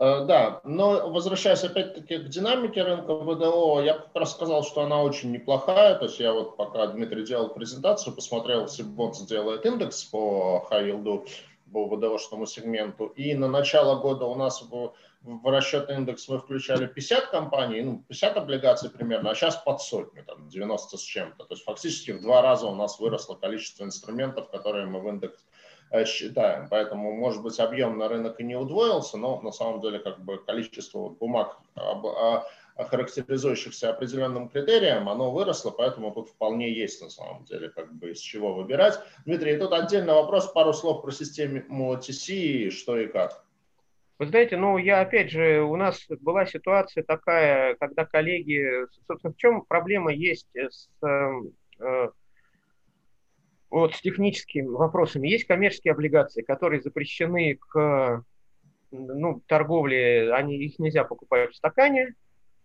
Э, да, но возвращаясь опять-таки к динамике рынка ВДО, я как раз сказал, что она очень неплохая. То есть я вот пока Дмитрий делал презентацию, посмотрел, Сиббонс делает индекс по yield, по ВДОшному сегменту. И на начало года у нас в расчетный индекс мы включали 50 компаний, ну, 50 облигаций примерно, а сейчас под сотню, там, 90 с чем-то. То есть фактически в два раза у нас выросло количество инструментов, которые мы в индекс считаем. Поэтому, может быть, объем на рынок и не удвоился, но на самом деле как бы количество бумаг, характеризующихся определенным критерием, оно выросло, поэтому тут вполне есть на самом деле как бы из чего выбирать. Дмитрий, тут отдельный вопрос, пару слов про систему TC, что и как. Вы знаете, ну, я опять же, у нас была ситуация такая, когда коллеги, собственно, в чем проблема есть с, э, вот, с техническими вопросами. Есть коммерческие облигации, которые запрещены к ну, торговле, они, их нельзя покупать в стакане,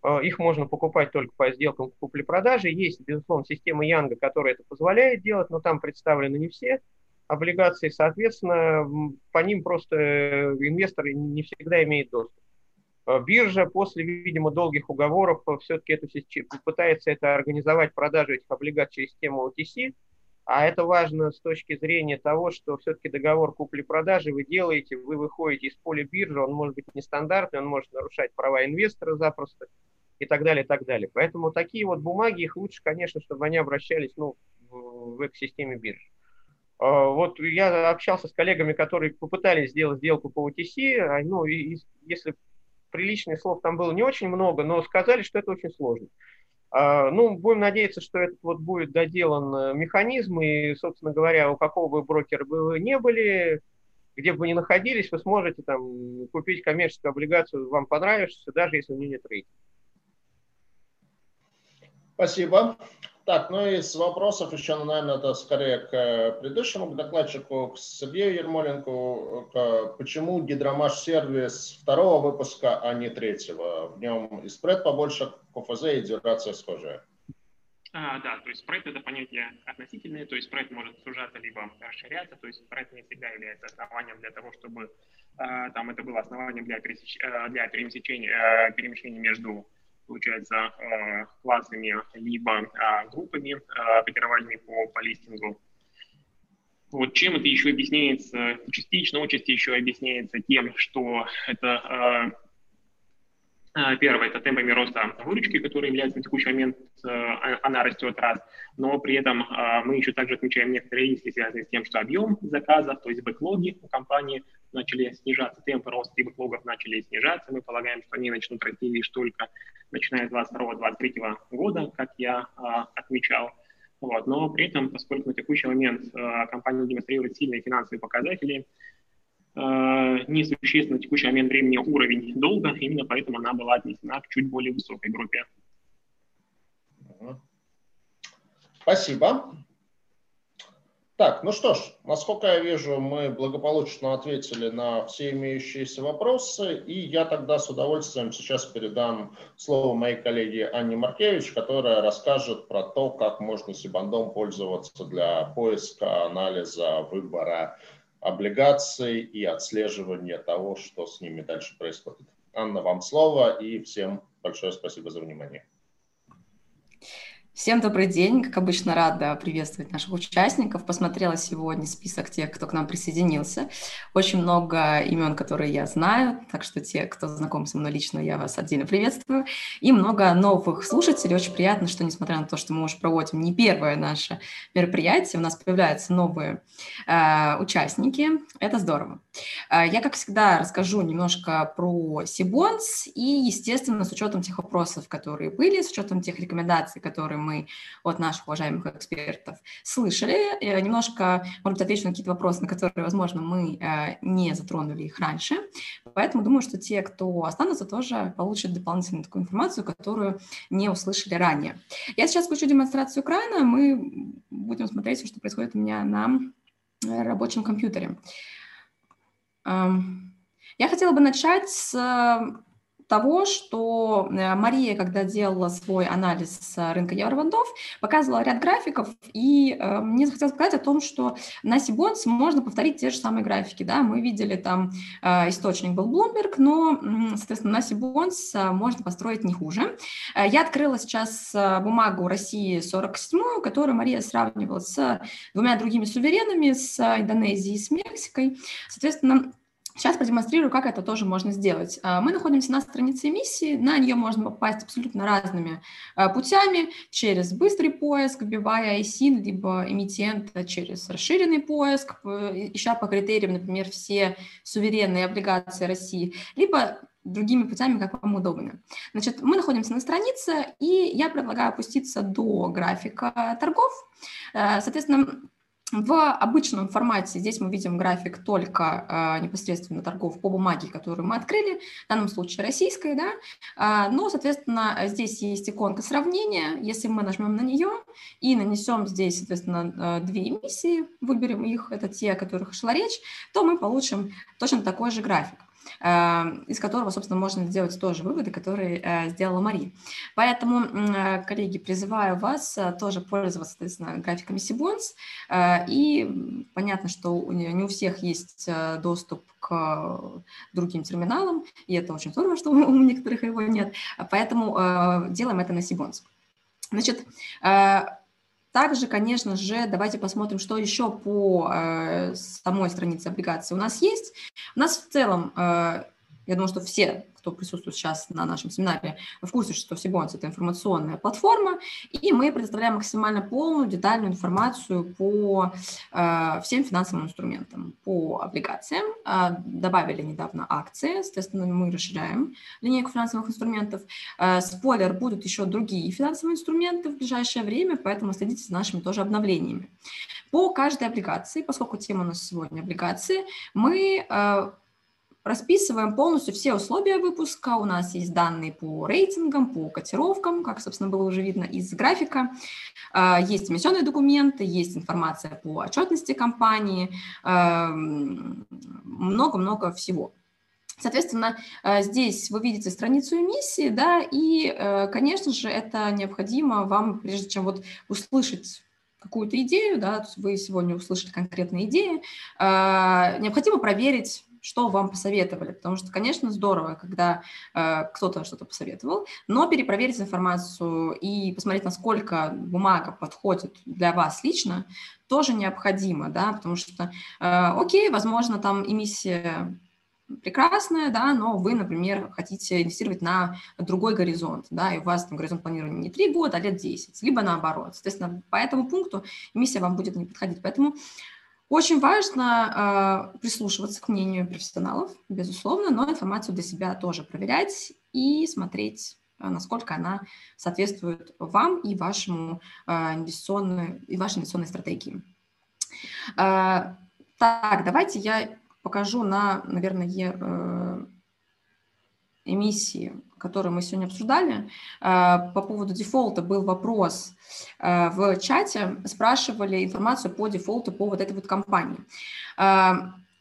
э, их можно покупать только по сделкам купли-продажи. Есть, безусловно, система Янга, которая это позволяет делать, но там представлены не все облигаций, соответственно, по ним просто э, инвесторы не всегда имеют доступ. Э, биржа после, видимо, долгих уговоров все-таки эту, пытается это организовать продажу этих облигаций через систему OTC, а это важно с точки зрения того, что все-таки договор купли-продажи вы делаете, вы выходите из поля биржи, он может быть нестандартный, он может нарушать права инвестора запросто и так далее, и так далее. Поэтому такие вот бумаги, их лучше, конечно, чтобы они обращались ну, в экосистеме биржи. А, вот я общался с коллегами, которые попытались сделать сделку по OTC, а, ну, и, если приличных слов там было не очень много, но сказали, что это очень сложно. А, ну, будем надеяться, что этот вот будет доделан э, механизм, и, собственно говоря, у какого бы брокера бы вы не были, где бы вы ни находились, вы сможете там купить коммерческую облигацию, вам понравится, даже если у нее нет рейтинга. Спасибо. Так, ну и с вопросов еще, ну, наверное, это скорее к э, предыдущему докладчику, к Сергею Ермоленко. К, почему гидромаш сервис второго выпуска, а не третьего? В нем и спред побольше, КФЗ и дюрация схожая. А, да, то есть спред это понятие относительное, то есть спред может сужаться либо расширяться, то есть спред не всегда является основанием для того, чтобы а, там это было основанием для, пересеч... Э, для перемещения, перемещения между получается, э, классами, либо э, группами э, котировальными по, по листингу. Вот чем это еще объясняется? Частично, отчасти еще объясняется тем, что это А, первое – это темпами роста выручки, которая является на текущий момент, а, она растет раз, но при этом а, мы еще также отмечаем некоторые риски, связанные с тем, что объем заказов, то есть бэклоги у компании начали снижаться, темпы роста и бэклогов начали снижаться. Мы полагаем, что они начнут расти лишь только начиная с 2022-2023 года, как я отмечал. Вот. Но при этом, поскольку на текущий момент компания демонстрирует сильные финансовые показатели, несущественно в текущий момент времени уровень долга, именно поэтому она была отнесена к чуть более высокой группе. Спасибо. Так, ну что ж, насколько я вижу, мы благополучно ответили на все имеющиеся вопросы, и я тогда с удовольствием сейчас передам слово моей коллеге Анне Маркевич, которая расскажет про то, как можно Сибандом пользоваться для поиска, анализа, выбора облигаций и отслеживания того, что с ними дальше происходит. Анна, вам слово и всем большое спасибо за внимание. Всем добрый день. Как обычно, рада приветствовать наших участников. Посмотрела сегодня список тех, кто к нам присоединился. Очень много имен, которые я знаю, так что те, кто знаком со мной лично, я вас отдельно приветствую. И много новых слушателей. Очень приятно, что, несмотря на то, что мы уже проводим не первое наше мероприятие, у нас появляются новые э, участники. Это здорово. Э, я, как всегда, расскажу немножко про Сибонс и, естественно, с учетом тех вопросов, которые были, с учетом тех рекомендаций, которые мы мы от наших уважаемых экспертов слышали. Э, немножко, может быть, отвечу на какие-то вопросы, на которые, возможно, мы э, не затронули их раньше. Поэтому думаю, что те, кто останутся, тоже получат дополнительную такую информацию, которую не услышали ранее. Я сейчас включу демонстрацию экрана, мы будем смотреть, что происходит у меня на э, рабочем компьютере. Эм, я хотела бы начать с того, что э, Мария, когда делала свой анализ рынка евробандов, показывала ряд графиков, и э, мне захотелось сказать о том, что на Сибонс можно повторить те же самые графики. Да? Мы видели там э, источник был Bloomberg, но, соответственно, на Сибонс можно построить не хуже. Я открыла сейчас бумагу России 47, которую Мария сравнивала с двумя другими суверенами, с Индонезией и с Мексикой. Соответственно, Сейчас продемонстрирую, как это тоже можно сделать. А, мы находимся на странице эмиссии, на нее можно попасть абсолютно разными а, путями, через быстрый поиск, вбивая ISIN, либо эмитента через расширенный поиск, ища по критериям, например, все суверенные облигации России, либо другими путями, как вам удобно. Значит, мы находимся на странице, и я предлагаю опуститься до графика торгов. А, соответственно, в обычном формате здесь мы видим график только э, непосредственно торгов по бумаге, которую мы открыли, в данном случае российской, да, э, но, соответственно, здесь есть иконка сравнения, если мы нажмем на нее и нанесем здесь, соответственно, э, две эмиссии, выберем их, это те, о которых шла речь, то мы получим точно такой же график. Эм, из которого, собственно, можно сделать тоже выводы, которые э, сделала Мария. Поэтому, э, коллеги, призываю вас э, тоже пользоваться, соответственно, графиками Сибонс. И понятно, что не у всех есть доступ к другим терминалам, и это очень здорово, что у некоторых его нет. Поэтому делаем это на Сибонс. Значит, также, конечно же, давайте посмотрим, что еще по э, самой странице облигаций у нас есть. У нас в целом, э, я думаю, что все кто присутствует сейчас на нашем семинаре, в курсе, что Сибонс – это информационная платформа, и мы предоставляем максимально полную, детальную информацию по э, всем финансовым инструментам, по облигациям. Э, добавили недавно акции, соответственно, мы расширяем линейку финансовых инструментов. Э, спойлер, будут еще другие финансовые инструменты в ближайшее время, поэтому следите за нашими тоже обновлениями. По каждой облигации, поскольку тема у нас сегодня облигации, мы э, расписываем полностью все условия выпуска. У нас есть данные по рейтингам, по котировкам, как, собственно, было уже видно из графика. А, есть эмиссионные документы, есть информация по отчетности компании, много-много всего. Соответственно, э, здесь вы видите страницу эмиссии, да, и, э, конечно же, это необходимо вам, прежде чем вот услышать какую-то идею, да, вы сегодня услышали конкретные идеи, э, необходимо проверить что вам посоветовали, потому что, конечно, здорово, когда э, кто-то что-то посоветовал, но перепроверить информацию и посмотреть, насколько бумага подходит для вас лично, тоже необходимо, да, потому что, э, окей, возможно, там эмиссия прекрасная, да, но вы, например, хотите инвестировать на другой горизонт, да, и у вас там горизонт планирования не 3 года, а лет 10, либо наоборот. Соответственно, по этому пункту миссия вам будет не подходить. Поэтому очень важно э, прислушиваться к мнению профессионалов, безусловно, но информацию для себя тоже проверять и смотреть, э, насколько она соответствует вам и вашему э, инвестиционной, и вашей инвестиционной стратегии. Э, так, давайте я покажу на, наверное, э, эмиссии, которые мы сегодня обсуждали. Э, по поводу дефолта был вопрос э, в чате, спрашивали информацию по дефолту по вот этой вот компании.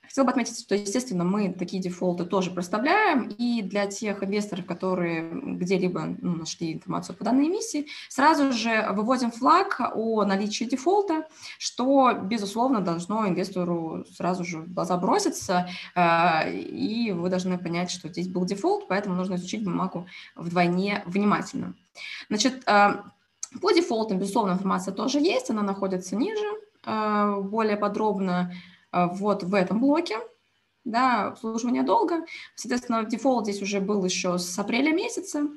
Хотела бы отметить, что, естественно, мы такие дефолты тоже проставляем, и для тех инвесторов, которые где-либо ну, нашли информацию по данной эмиссии, сразу же выводим флаг о наличии дефолта, что, безусловно, должно инвестору сразу же в глаза броситься, э, и вы должны понять, что здесь был дефолт, поэтому нужно изучить бумагу вдвойне внимательно. Значит, э, по дефолтам, безусловно, информация тоже есть, она находится ниже, э, более подробно вот в этом блоке, да, обслуживание долга. Соответственно, дефолт здесь уже был еще с апреля месяца.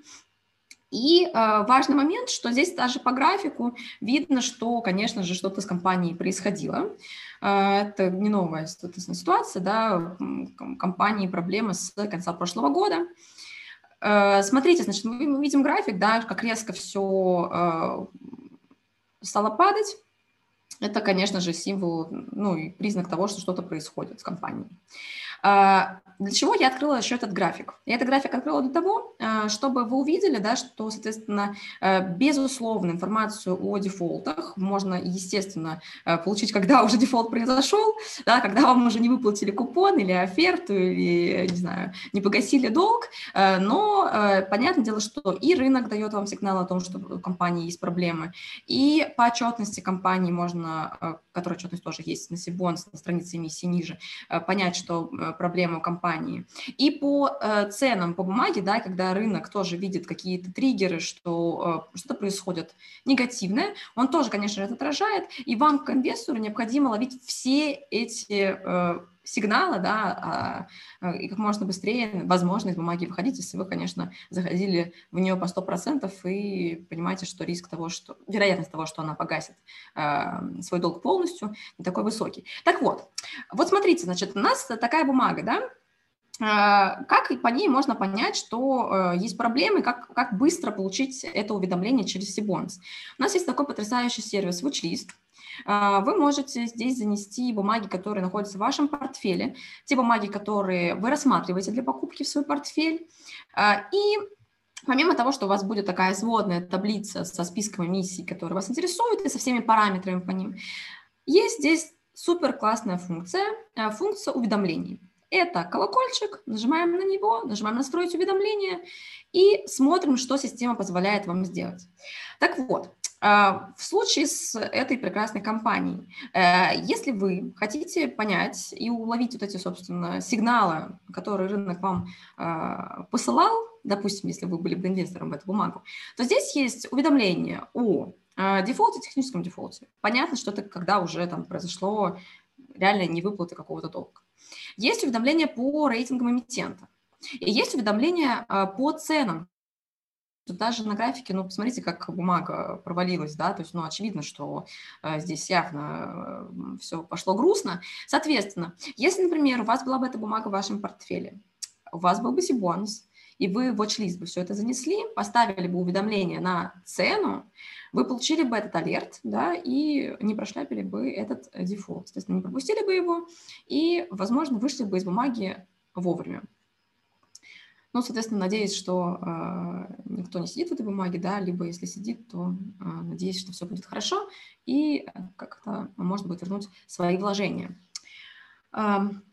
И э, важный момент, что здесь даже по графику видно, что, конечно же, что-то с компанией происходило. Э, это не новая ситуация, да, компании проблемы с конца прошлого года. Э, смотрите, значит, мы видим график, да, как резко все э, стало падать это, конечно же, символ, ну и признак того, что что-то происходит с компанией. А, для чего я открыла еще этот график? Я этот график открыла для того, а, чтобы вы увидели, да, что, соответственно, а, безусловно, информацию о дефолтах можно, естественно, получить, когда уже дефолт произошел, да, когда вам уже не выплатили купон или оферту, или, не знаю, не погасили долг, но понятное дело, что и рынок дает вам сигнал о том, что у компании есть проблемы, и по отчетности компании можно, которая отчетность тоже есть на Сибонс, на странице эмиссии ниже, понять, что проблемы у компании. И по э, ценам, по бумаге, да, когда рынок тоже видит какие-то триггеры, что э, что-то происходит негативное, он тоже, конечно это отражает, и вам, как инвестору, необходимо ловить все эти э, сигналы, да, а, и как можно быстрее, возможно, из бумаги выходить, если вы, конечно, заходили в нее по 100% и понимаете, что риск того, что, вероятность того, что она погасит свой долг полностью, не такой высокий. Так вот, вот смотрите, значит, у нас такая бумага, да, а, как по ней можно понять, что э, есть проблемы, как, как быстро получить это уведомление через Сибонс? У нас есть такой потрясающий сервис WatchList, а, вы можете здесь занести бумаги, которые находятся в вашем портфеле, те бумаги, которые вы рассматриваете для покупки в свой портфель. А, и Помимо того, что у вас будет такая сводная таблица со списком эмиссий, которые вас интересуют, и со всеми параметрами по ним, есть здесь супер классная функция, а, функция уведомлений. Это колокольчик, нажимаем на него, нажимаем «Настроить уведомления» и смотрим, что система позволяет вам сделать. Так вот, а, в случае с этой прекрасной компанией, э, если вы хотите понять и уловить вот эти, собственно, сигналы, которые рынок вам а, посылал, допустим, если вы были бы инвестором в эту бумагу, то здесь есть уведомление о а, дефолте, техническом дефолте. Понятно, что это когда уже там произошло реально невыплаты какого-то долга. Есть уведомление по рейтингам эмитента. И есть уведомление по ценам даже на графике, ну, посмотрите, как бумага провалилась, да, то есть, ну, очевидно, что э, здесь явно э, все пошло грустно. Соответственно, если, например, у вас была бы эта бумага в вашем портфеле, у вас был бы Сибонус, и вы в watch бы все это занесли, поставили бы уведомление на цену, вы получили бы этот алерт, да, и не прошляпили бы этот дефолт. Соответственно, не пропустили бы его, и, возможно, вышли бы из бумаги вовремя. Ну, соответственно, надеюсь, что э, никто не сидит в этой бумаге, да, либо если сидит, то э, надеюсь, что все будет хорошо и как-то может быть вернуть свои вложения.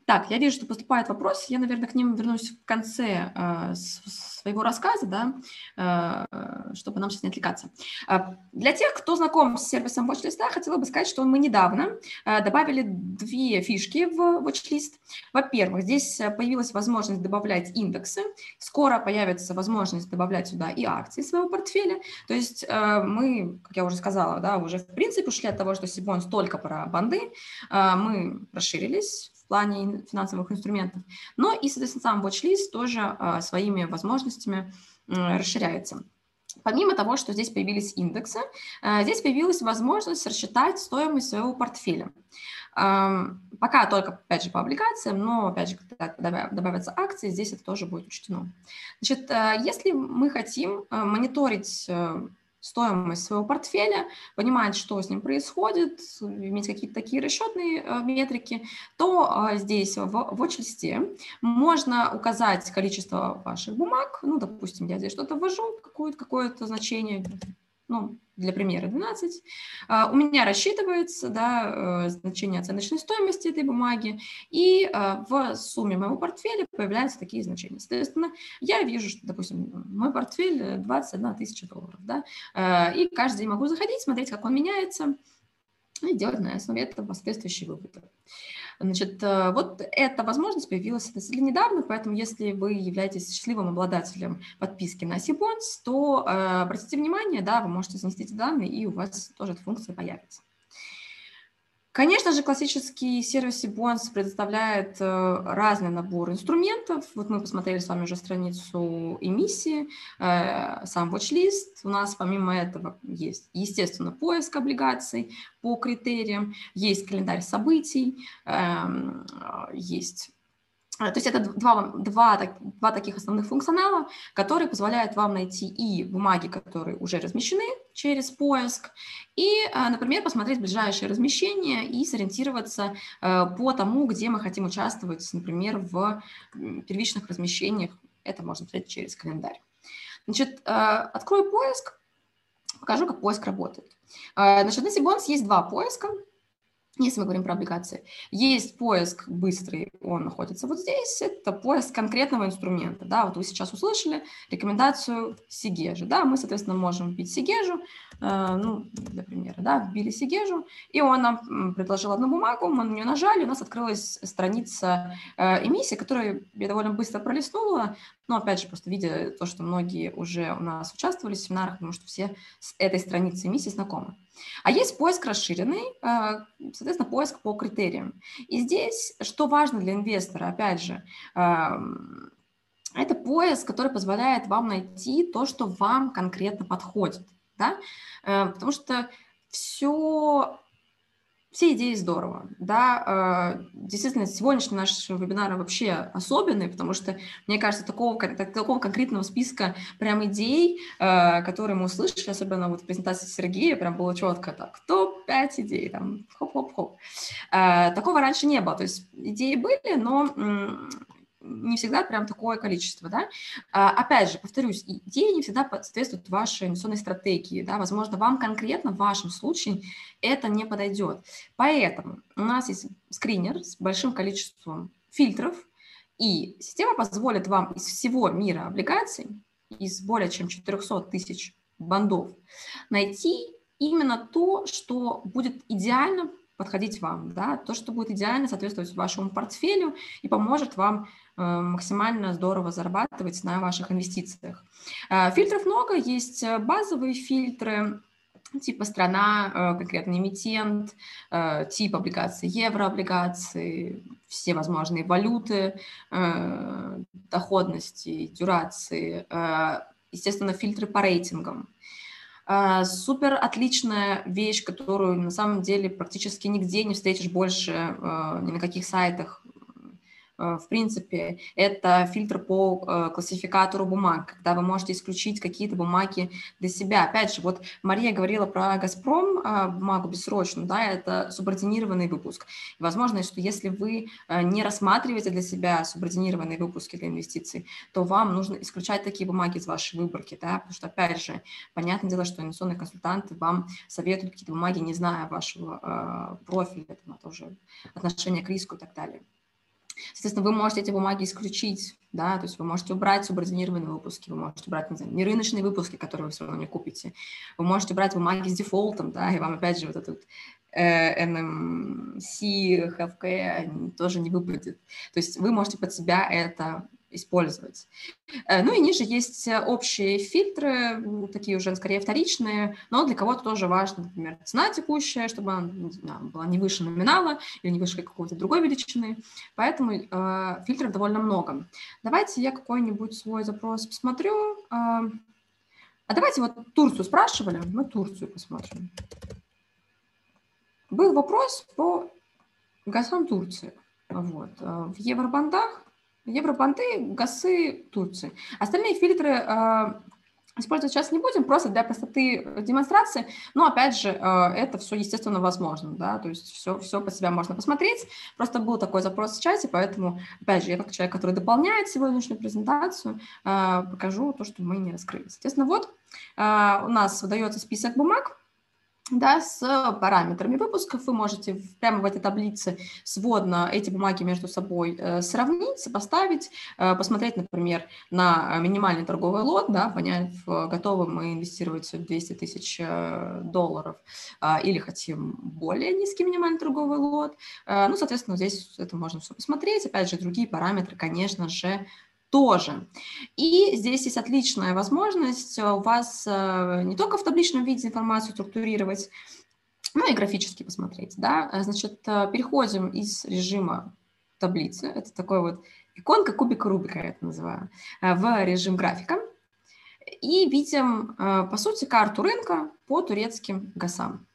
Так, я вижу, что поступает вопрос. Я, наверное, к ним вернусь в конце э, своего рассказа, да, э, чтобы нам сейчас не отвлекаться. Э, для тех, кто знаком с сервисом watchlist, хотела бы сказать, что мы недавно э, добавили две фишки в watchlist. Во-первых, здесь появилась возможность добавлять индексы. Скоро появится возможность добавлять сюда и акции своего портфеля. То есть э, мы, как я уже сказала, да, уже в принципе ушли от того, что Сибонс только про банды. Э, мы расширились плане финансовых инструментов, но и, соответственно, сам watch-list тоже своими возможностями расширяется. Помимо того, что здесь появились индексы, здесь появилась возможность рассчитать стоимость своего портфеля. Пока только, опять же, по облигациям, но, опять же, когда добавятся акции, здесь это тоже будет учтено. Значит, если мы хотим мониторить стоимость своего портфеля, понимать, что с ним происходит, иметь какие-то такие расчетные э, метрики, то э, здесь в watch-листе можно указать количество ваших бумаг, ну, допустим, я здесь что-то ввожу, какое-то какое значение, ну, для примера 12, а, у меня рассчитывается да, э, значение оценочной стоимости этой бумаги, и а, в сумме моего портфеля появляются такие значения. Соответственно, я вижу, что, допустим, мой портфель 21 тысяча долларов, да, а, и каждый день могу заходить, смотреть, как он меняется, и делать на основе этого соответствующие выводы. Значит, э, вот эта возможность появилась относительно недавно, поэтому если вы являетесь счастливым обладателем подписки на Сибонс, то э, обратите внимание, да, вы можете занести эти данные, и у вас тоже эта функция появится. Конечно же, классический сервис Bonds предоставляет э, разный набор инструментов. Вот мы посмотрели с вами уже страницу эмиссии, э, сам watch-лист. У нас помимо этого есть, естественно, поиск облигаций по критериям, есть календарь событий, эм, есть то есть это два, два, два таких основных функционала, которые позволяют вам найти и бумаги, которые уже размещены через поиск, и, э, например, посмотреть ближайшее размещение и сориентироваться э, по тому, где мы хотим участвовать, например, в первичных размещениях. Это можно смотреть через календарь. Значит, э, открою поиск, покажу, как поиск работает. Значит, на Сибонс есть два поиска если мы говорим про облигации. Есть поиск быстрый, он находится вот здесь, это поиск конкретного инструмента, да, вот вы сейчас услышали рекомендацию Сигежи, да, мы, соответственно, можем вбить Сигежу, э, ну, для примера, да, вбили Сигежу, и он нам предложил одну бумагу, мы на нее нажали, у нас открылась страница э, эмиссии, которую я довольно быстро пролистнула, но, опять же, просто видя то, что многие уже у нас участвовали в семинарах, потому что все с этой страницей эмиссии знакомы. А есть поиск расширенный, э, соответственно, поиск по критериям. И здесь, что важно для инвестора, опять же, это поиск, который позволяет вам найти то, что вам конкретно подходит. Да? Э, потому что все все идеи здорово, да, э, действительно, сегодняшний наш вебинар вообще особенный, потому что, мне кажется, такого, такого конкретного списка прям идей, э, которые мы услышали, особенно вот в презентации Сергея, прям было четко так, топ-5 идей, там, хоп-хоп-хоп. Э, такого раньше не было, то есть идеи были, но не всегда прям такое количество, да. А, опять же, повторюсь, идеи не всегда соответствуют вашей инвестиционной стратегии, да, возможно, вам конкретно в вашем случае это не подойдет. Поэтому у нас есть скринер с большим количеством фильтров, и система позволит вам из всего мира облигаций, из более чем 400 тысяч бандов, найти именно то, что будет идеально подходить вам, да, то, что будет идеально соответствовать вашему портфелю и поможет вам максимально здорово зарабатывать на ваших инвестициях. Э, фильтров много, есть э, базовые фильтры, типа страна, конкретный эмитент, тип облигаций, еврооблигации, все возможные валюты, доходности, дюрации, естественно, фильтры по рейтингам. Супер отличная вещь, которую на самом деле практически нигде не встретишь больше, ни на каких сайтах Э, в принципе, это фильтр по э, классификатору бумаг, когда вы можете исключить какие-то бумаги для себя. Опять же, вот Мария говорила про «Газпром», э, бумагу бессрочную, да, это субординированный выпуск. И возможно, что если вы не рассматриваете для себя субординированные выпуски для инвестиций, то вам нужно исключать такие бумаги из вашей выборки, да, потому что, опять же, понятное дело, что инвестиционные консультанты вам советуют какие-то бумаги, не зная вашего профиля, это тоже отношение к риску и так далее. Соответственно, вы можете эти бумаги исключить, да, то есть вы можете убрать субординированные выпуски, вы можете убрать, не знаю, нерыночные выпуски, которые вы все равно не купите, вы можете брать бумаги с дефолтом, да, и вам опять же вот этот э, NMC, HFK тоже не выпадет. То есть вы можете под себя это использовать. Э, ну и ниже есть общие фильтры, такие уже скорее вторичные, но для кого-то тоже важно, например, цена текущая, чтобы она была не выше номинала или не выше какой-то другой величины. Поэтому э, фильтров довольно много. Давайте я какой-нибудь свой запрос посмотрю. Э, а давайте вот Турцию спрашивали, мы Турцию посмотрим. Был вопрос по газам Турции. Вот. Э, в евробандах Евробанды, ГАСы, Турции. Остальные фильтры э, использовать сейчас не будем, просто для простоты демонстрации, но, опять же, э, это все, естественно, возможно, да, то есть все, все по себя можно посмотреть, просто был такой запрос в чате, поэтому, опять же, я как человек, который дополняет сегодняшнюю презентацию, э, покажу то, что мы не раскрыли. Соответственно, вот у нас выдается список бумаг, да, с параметрами выпусков. Вы можете прямо в этой таблице сводно эти бумаги между собой э, сравнить, сопоставить, э, посмотреть, например, на минимальный торговый лот, да, понять, готовы мы инвестировать 200 тысяч э, долларов или хотим более низкий минимальный торговый лот. Ну, соответственно, здесь это можно все посмотреть. Опять же, другие параметры, конечно же, тоже. И здесь есть отличная возможность у вас э, не только в табличном виде информацию структурировать, но и графически посмотреть. Да? Значит, э, переходим из режима таблицы, это такой вот иконка кубика Рубика, я это называю, э, в режим графика. И видим, по сути, карту рынка по турецким ГАСам.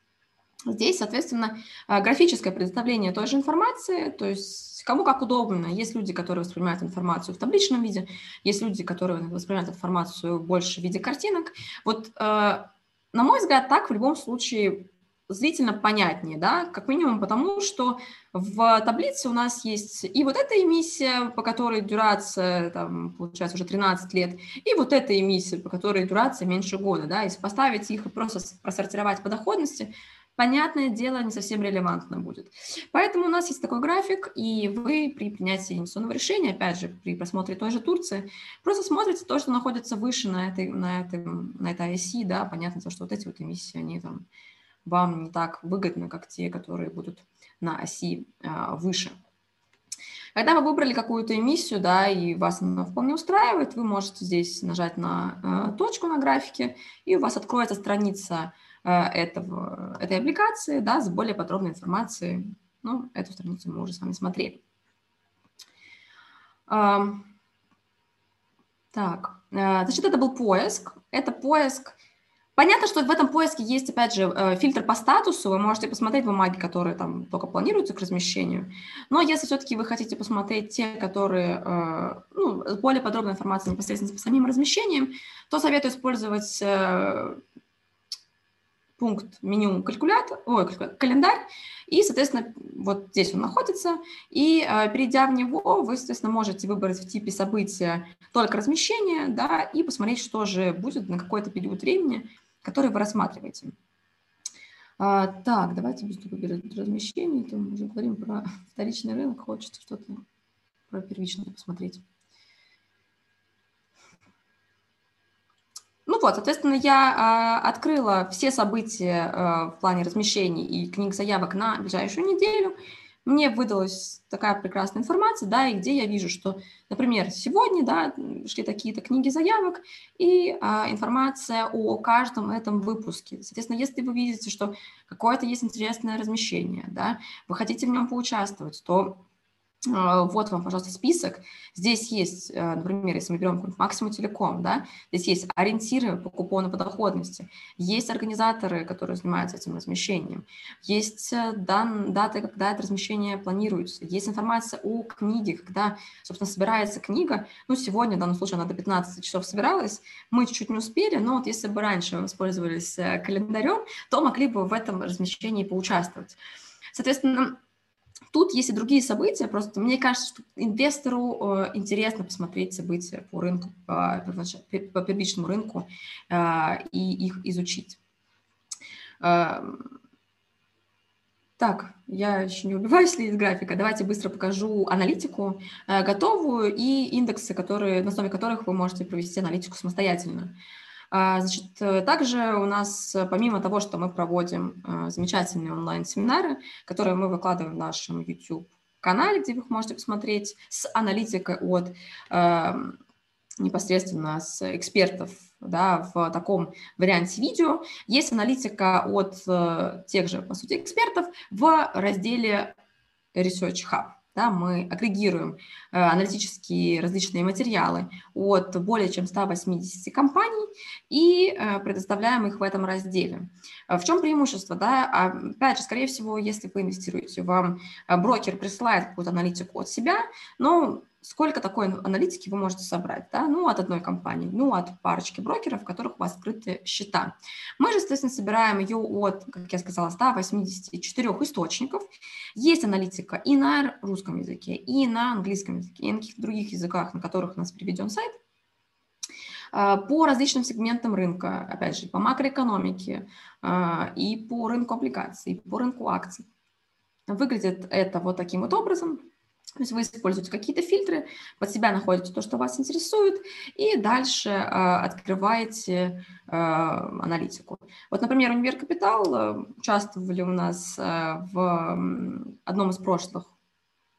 Здесь, соответственно, графическое предоставление той же информации, то есть Кому как удобно. Есть люди, которые воспринимают информацию в табличном виде, есть люди, которые воспринимают информацию больше в виде картинок. Вот, э, на мой взгляд, так в любом случае зрительно понятнее, да, как минимум потому, что в таблице у нас есть и вот эта эмиссия, по которой дюрация, там, получается, уже 13 лет, и вот эта эмиссия, по которой дюрация меньше года, да, если поставить их и просто просортировать по доходности, понятное дело, не совсем релевантно будет. Поэтому у нас есть такой график, и вы при принятии инвестиционного решения, опять же, при просмотре той же Турции, просто смотрите то, что находится выше на этой, на этой, на этой оси, да, понятно, что вот эти вот эмиссии, они там вам не так выгодны, как те, которые будут на оси а, выше. Когда вы выбрали какую-то эмиссию, да, и вас она вполне устраивает, вы можете здесь нажать на э, точку на графике, и у вас откроется страница этого, этой аппликации, да, с более подробной информацией. Ну, эту страницу мы уже с вами смотрели. Так, э, значит, это был поиск. Это поиск. Понятно, что в этом поиске есть, опять же, э, фильтр по статусу. Вы можете посмотреть бумаги, которые там только планируются к размещению. Но если все-таки вы хотите посмотреть те, которые, ну, более подробной информацией непосредственно по самим размещениям, то советую использовать пункт меню калькулятор, ой, календарь, и, соответственно, вот здесь он находится, и э, перейдя в него, вы, соответственно, можете выбрать в типе события только размещение, да, и посмотреть, что же будет на какой-то период времени, который вы рассматриваете. А, так, давайте без выберем размещение, то мы уже говорим про вторичный рынок, хочется что-то про первичное посмотреть. Вот, соответственно, я э, открыла все события э, в плане размещений и книг заявок на ближайшую неделю. Мне выдалась такая прекрасная информация, да, и где я вижу, что, например, сегодня, да, шли такие-то книги заявок и э, информация о каждом этом выпуске. Соответственно, если вы видите, что какое-то есть интересное размещение, да, вы хотите в нем поучаствовать, то вот вам, пожалуйста, список. Здесь есть, э, например, если мы берем Максимум Телеком, да, здесь есть ориентиры по купону по доходности, есть организаторы, которые занимаются этим размещением, есть э, дан, даты, когда это размещение планируется, есть информация о книге, когда, собственно, собирается книга. Ну, сегодня, в данном случае, она до 15 часов собиралась, мы чуть-чуть не успели, но вот если бы раньше воспользовались э, календарем, то могли бы в этом размещении поучаствовать. Соответственно, Тут есть и другие события, просто мне кажется, что инвестору э, интересно посмотреть события по рынку, по, по первичному рынку э, и их изучить. Э, так, я еще не убиваюсь ли из графика. Давайте быстро покажу аналитику э, готовую и индексы, которые, на основе которых вы можете провести аналитику самостоятельно. А, значит, э, также у нас, э, помимо того, что мы проводим э, замечательные онлайн-семинары, которые мы выкладываем в нашем YouTube канале, где вы можете посмотреть с аналитикой от э, непосредственно с экспертов да, в таком варианте видео. Есть аналитика от тех же, по сути, экспертов в разделе Research Hub. Да, мы агрегируем э, аналитические различные материалы от более чем 180 компаний и э, предоставляем их в этом разделе. Э, в чем преимущество? Да? Опять же, скорее всего, если вы инвестируете, вам брокер присылает какую-то аналитику от себя, но сколько такой аналитики вы можете собрать, да, ну, от одной компании, ну, от парочки брокеров, в которых у вас открыты счета. Мы же, естественно, собираем ее от, как я сказала, 184 источников. Есть аналитика и на русском языке, и на английском языке, и на каких-то других языках, на которых у нас приведен сайт а, по различным сегментам рынка, опять же, по макроэкономике а, и по рынку облигаций, и по рынку акций. Выглядит это вот таким вот образом. То есть вы используете какие-то фильтры, под себя находите то, что вас интересует, и дальше э, открываете э, аналитику. Вот, например, Универ Капитал э, участвовали у нас э, в одном из прошлых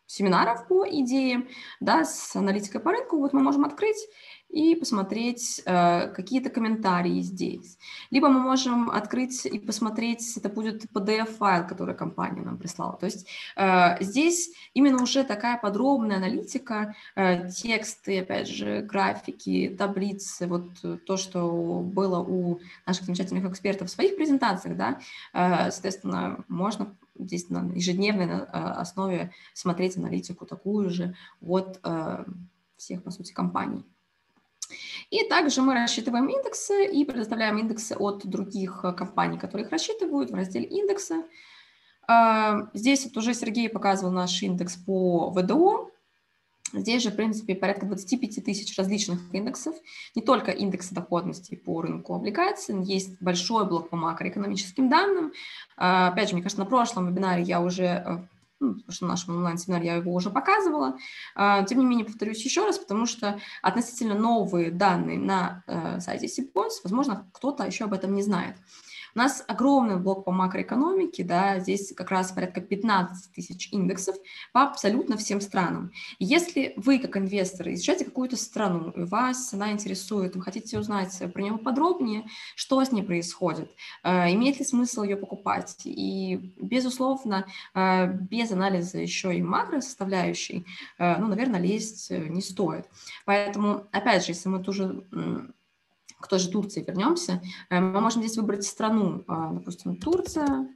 семинаров по идеям, да, с аналитикой по рынку. Вот мы можем открыть и посмотреть э, какие-то комментарии здесь. Либо мы можем открыть и посмотреть, это будет PDF-файл, который компания нам прислала. То есть э, здесь именно уже такая подробная аналитика, э, тексты, опять же, графики, таблицы, вот то, что было у наших замечательных экспертов в своих презентациях, да, э, соответственно, можно здесь на ежедневной э, основе смотреть аналитику такую же от э, всех, по сути, компаний. И также мы рассчитываем индексы и предоставляем индексы от других э, компаний, которые их рассчитывают в разделе индекса. А, здесь вот уже Сергей показывал наш индекс по ВДО. Здесь же, в принципе, порядка 25 тысяч различных индексов. Не только индексы доходности по рынку облигаций, есть большой блок по макроэкономическим данным. А, опять же, мне кажется, на прошлом вебинаре я уже э, ну, потому что в нашем онлайн-семинаре я его уже показывала. А, тем не менее, повторюсь еще раз, потому что относительно новые данные на э, сайте Сибонс, возможно, кто-то еще об этом не знает. У нас огромный блок по макроэкономике, да, здесь как раз порядка 15 тысяч индексов по абсолютно всем странам. Если вы, как инвестор, изучаете какую-то страну, и вас она интересует, вы хотите узнать про нее подробнее, что с ней происходит, э, имеет ли смысл ее покупать, и, безусловно, э, без анализа еще и макросоставляющей, э, ну, наверное, лезть не стоит. Поэтому, опять же, если мы тоже к той же Турции вернемся, э, мы можем здесь выбрать страну, а, допустим, Турция,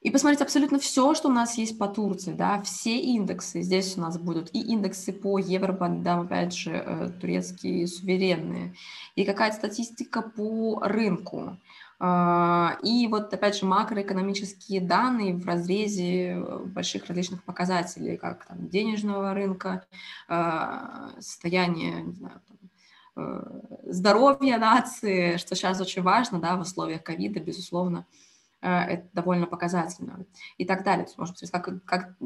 и посмотреть абсолютно все, что у нас есть по Турции, да, все индексы. Здесь у нас будут и индексы по евробандам, опять же, э, турецкие суверенные, и какая-то статистика по рынку. И вот, опять же, макроэкономические данные в разрезе э, больших различных показателей, как там, денежного рынка, состояние, не знаю, Э, здоровья нации, что сейчас очень важно, да, в условиях ковида, безусловно, э, это довольно показательно и так далее. То есть, можно посмотреть, как, как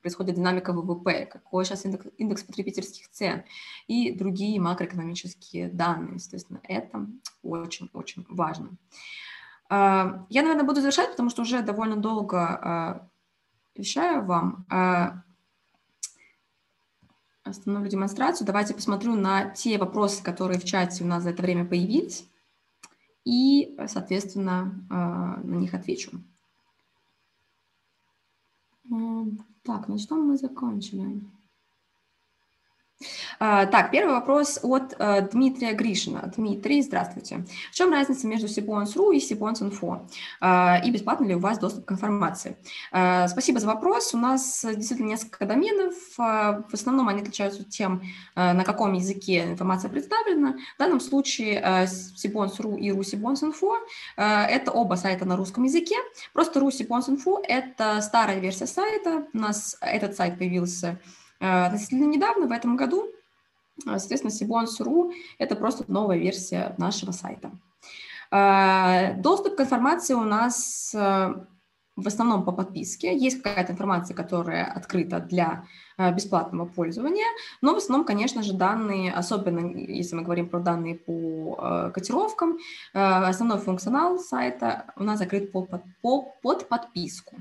происходит динамика ВВП, какой сейчас индекс, индекс потребительских цен и другие макроэкономические данные. Естественно, это очень-очень важно. Э, я, наверное, буду завершать, потому что уже довольно долго вещаю вам. Остановлю демонстрацию. Давайте посмотрю на те вопросы, которые в чате у нас за это время появились, и, соответственно, а, на них отвечу. Так, на что мы закончили? А, так, первый вопрос от э, Дмитрия Гришина. Дмитрий, здравствуйте. В чем разница между Cbonds.ru и Cbonds.info? А, и бесплатно ли у вас доступ к информации? А, спасибо за вопрос. У нас действительно несколько доменов. В основном они отличаются тем, на каком языке информация представлена. В данном случае Cbonds.ru и Ru.Cbonds.info – это оба сайта на русском языке. Просто Русибонс.инфо – это старая версия сайта. У нас этот сайт появился Э, относительно недавно, в этом году, э, соответственно, Sibons.ru – это просто новая версия нашего сайта. Э, доступ к информации у нас в основном по подписке. Есть какая-то информация, которая открыта для бесплатного пользования, но в основном, конечно же, данные, особенно если мы говорим про данные по котировкам, основной функционал сайта у нас закрыт под, под, под подписку.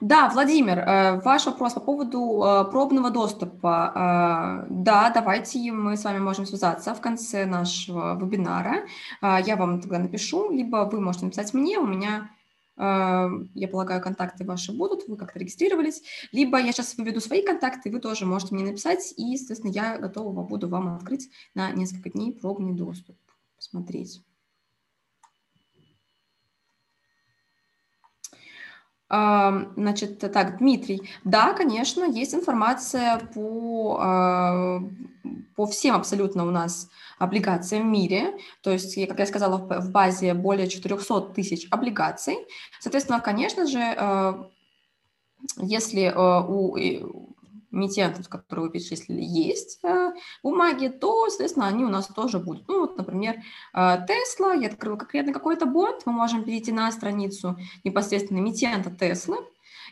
Да, Владимир, э, ваш вопрос по поводу э, пробного доступа. Э, да, давайте мы с вами можем связаться в конце нашего вебинара. Я вам тогда напишу, либо вы можете написать мне, у меня, я полагаю, контакты ваши будут, вы как-то регистрировались, либо я сейчас выведу свои контакты, вы тоже можете мне написать, и, естественно, я готова буду вам открыть на несколько дней пробный доступ, посмотреть. Значит, так, Дмитрий, да, конечно, есть информация по, а, по всем абсолютно у нас облигациям в мире, то есть, как я сказала, в базе более 400 тысяч облигаций. Соответственно, конечно же, а, если а, у эмитентов, которые вы перечислили, есть э, бумаги, то, соответственно, они у нас тоже будут. Ну, вот, например, Tesla, э, я открыла конкретно какой-то бонд, мы можем перейти на страницу непосредственно эмитента Tesla,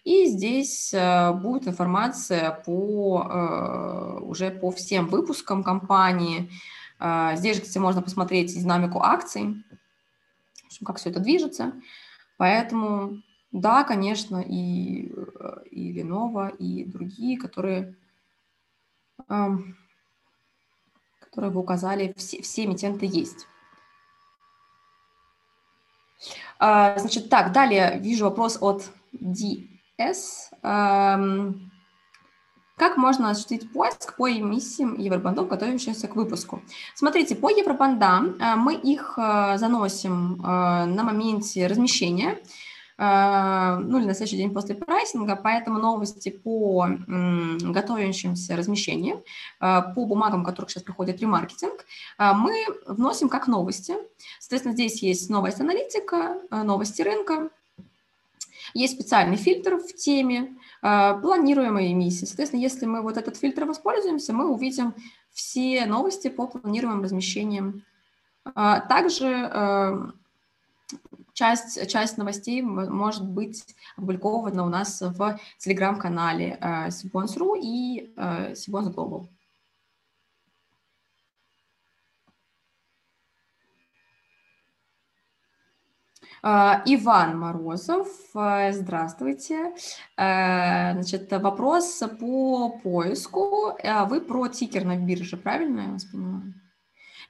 и здесь э, будет информация по, уже по всем выпускам компании. Здесь же, кстати, можно посмотреть динамику акций, как все это движется. Поэтому да, конечно, и, э, и Lenovo, и другие, которые, которые вы указали, все, все эмитенты есть. А, значит, так, далее вижу вопрос от DS. Как можно осуществить поиск по эмиссиям евробандов, готовящимся к выпуску? Смотрите, по евробандам э, мы их э, заносим на моменте размещения. А, ну или на следующий день после прайсинга, поэтому новости по готовящимся размещениям, а, по бумагам, которых сейчас проходит ремаркетинг, а, мы вносим как новости. Соответственно, здесь есть новость аналитика, новости рынка, есть специальный фильтр в теме, планируемые эмиссии. Соответственно, если мы вот этот фильтр воспользуемся, мы увидим все новости по планируемым размещениям. Также часть, часть новостей может быть опубликована у нас в телеграм-канале э, Sibons.ru и э, Sibons Global. Uh, Иван Морозов, uh, здравствуйте. Uh, значит, вопрос по поиску. Вы про тикер на бирже, правильно я вас понимаю?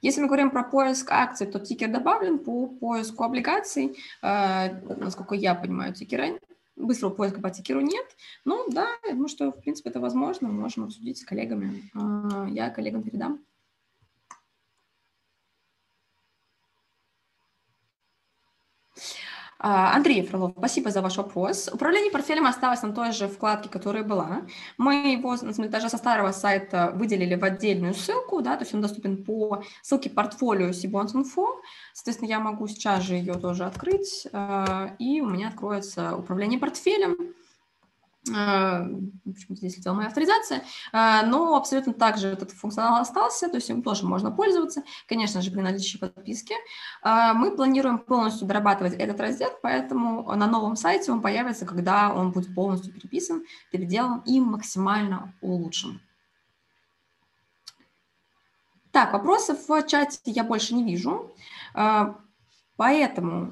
Если мы говорим про поиск акций, то тикер добавлен по поиску облигаций. Э, насколько я понимаю, тикера быстрого поиска по тикеру нет. Ну да, я думаю, что в принципе это возможно. Мы можем обсудить с коллегами. Э, я коллегам передам. А, Андрей Фролов, спасибо за ваш вопрос. Управление портфелем осталось на той же вкладке, которая была. Мы его даже со старого сайта выделили в отдельную ссылку, да, то есть он доступен по ссылке портфолио Инфо. Соответственно, я могу сейчас же ее тоже открыть, а, и у меня откроется управление портфелем. А, почему здесь летела моя авторизация, а, но абсолютно также этот функционал остался, то есть им тоже можно пользоваться, конечно же, при наличии подписки. А, мы планируем полностью дорабатывать этот раздел, поэтому на новом сайте он появится, когда он будет полностью переписан, переделан и максимально улучшен. Так, вопросов в чате я больше не вижу. Поэтому,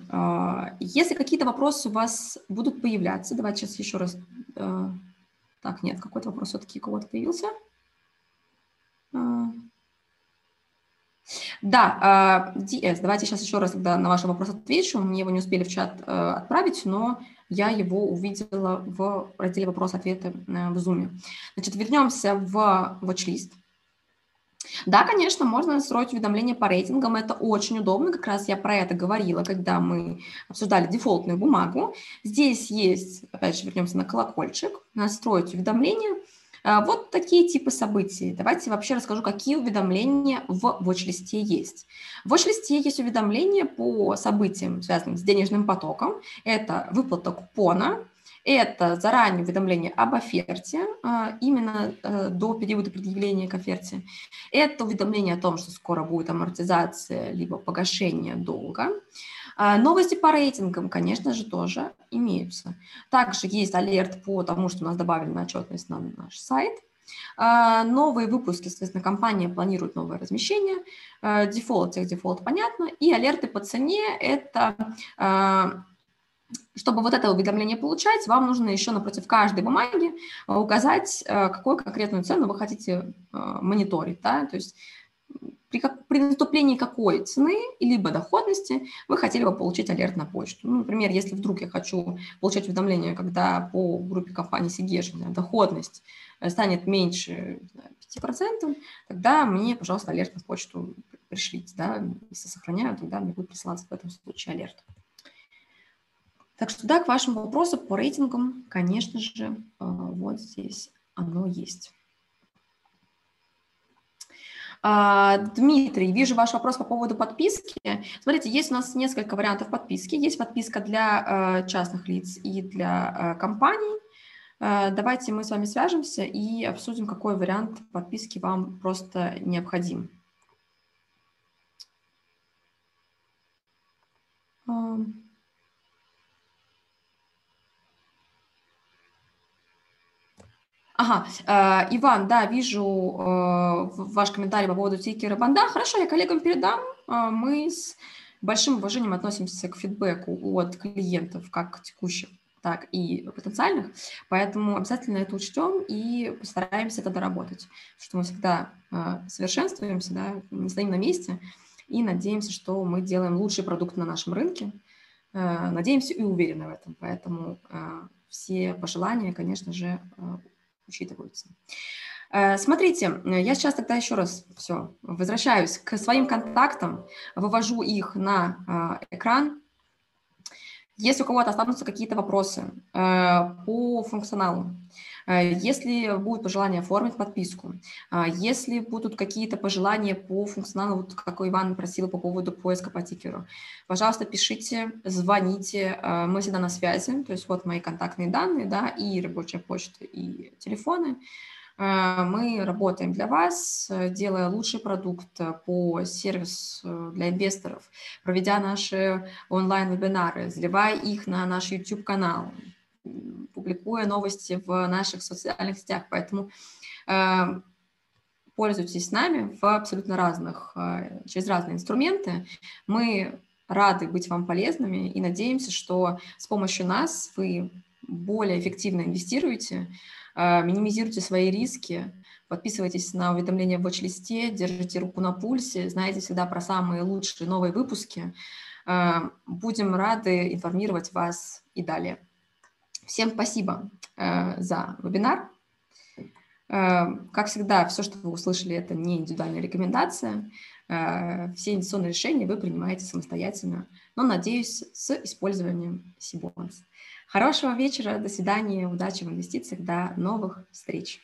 если какие-то вопросы у вас будут появляться, давайте сейчас еще раз Э, так, нет, какой-то вопрос все-таки у кого-то появился. Э, да, DS, давайте сейчас еще раз тогда на ваш вопрос отвечу. Мне его не успели в чат отправить, но я его увидела в разделе вопрос-ответы в Zoom. Значит, вернемся в watchlist. Да, конечно, можно настроить уведомления по рейтингам, это очень удобно, как раз я про это говорила, когда мы обсуждали дефолтную бумагу. Здесь есть, опять же, вернемся на колокольчик, настроить уведомления. А, вот такие типы событий. Давайте вообще расскажу, какие уведомления в watch есть. В watch есть уведомления по событиям, связанным с денежным потоком. Это выплата купона, это заранее уведомление об оферте, а, именно э, до периода предъявления к оферте. Это уведомление о том, что скоро будет амортизация либо погашение долга. А, новости по рейтингам, конечно же, тоже имеются. Также есть alert по тому, что у нас добавили на отчетность на наш сайт. А, новые выпуски, соответственно, компания планирует новое размещение. Дефолт, техдефолт понятно. И алерты по цене – это чтобы вот это уведомление получать, вам нужно еще напротив каждой бумаги указать, какую конкретную цену вы хотите мониторить. Да? То есть при, при наступлении какой цены либо доходности вы хотели бы получить алерт на почту. Ну, например, если вдруг я хочу получать уведомление, когда по группе компании Сигеш доходность э, станет меньше 5%, тогда мне, пожалуйста, алерт на почту пришлите. Да? Если сохраняю, тогда мне будет присылаться в этом случае алерт. Так что да, к вашему вопросу по рейтингам, конечно же, э, вот здесь оно есть. А, Дмитрий, вижу ваш вопрос по поводу подписки. Смотрите, есть у нас несколько вариантов подписки. Есть подписка для э, частных лиц и для э, компаний. Давайте мы с вами свяжемся и обсудим, какой вариант подписки вам просто необходим. Ага, э, Иван, да, вижу э, ваш комментарий по поводу тикера банда. Хорошо, я коллегам передам. Э, мы с большим уважением относимся к фидбэку от клиентов, как текущих, так и потенциальных, поэтому обязательно это учтем и постараемся это доработать, что мы всегда э, совершенствуемся, да, не стоим на месте и надеемся, что мы делаем лучший продукт на нашем рынке, э, надеемся и уверены в этом, поэтому э, все пожелания, конечно же, э, учитываются. Э, смотрите, я сейчас тогда еще раз все возвращаюсь к своим контактам, вывожу их на э, экран. Если у кого-то останутся какие-то вопросы э, по функционалу, если будет пожелание оформить подписку, если будут какие-то пожелания по функционалу, вот как Иван просил по поводу поиска по тикеру, пожалуйста, пишите, звоните, мы всегда на связи, то есть вот мои контактные данные, да, и рабочая почта, и телефоны. Мы работаем для вас, делая лучший продукт по сервису для инвесторов, проведя наши онлайн-вебинары, заливая их на наш YouTube-канал, публикуя новости в наших социальных сетях. Поэтому э, пользуйтесь нами в абсолютно разных, э, через разные инструменты. Мы рады быть вам полезными и надеемся, что с помощью нас вы более эффективно инвестируете, э, минимизируйте свои риски, подписывайтесь на уведомления в watch-листе, держите руку на пульсе, знаете всегда про самые лучшие новые выпуски. Будем рады информировать вас и далее. Всем спасибо э, за вебинар. Э, как всегда, все, что вы услышали, это не индивидуальная рекомендация. Э, все инвестиционные решения вы принимаете самостоятельно, но, надеюсь, с использованием Сибонс. Хорошего вечера, до свидания, удачи в инвестициях, до новых встреч.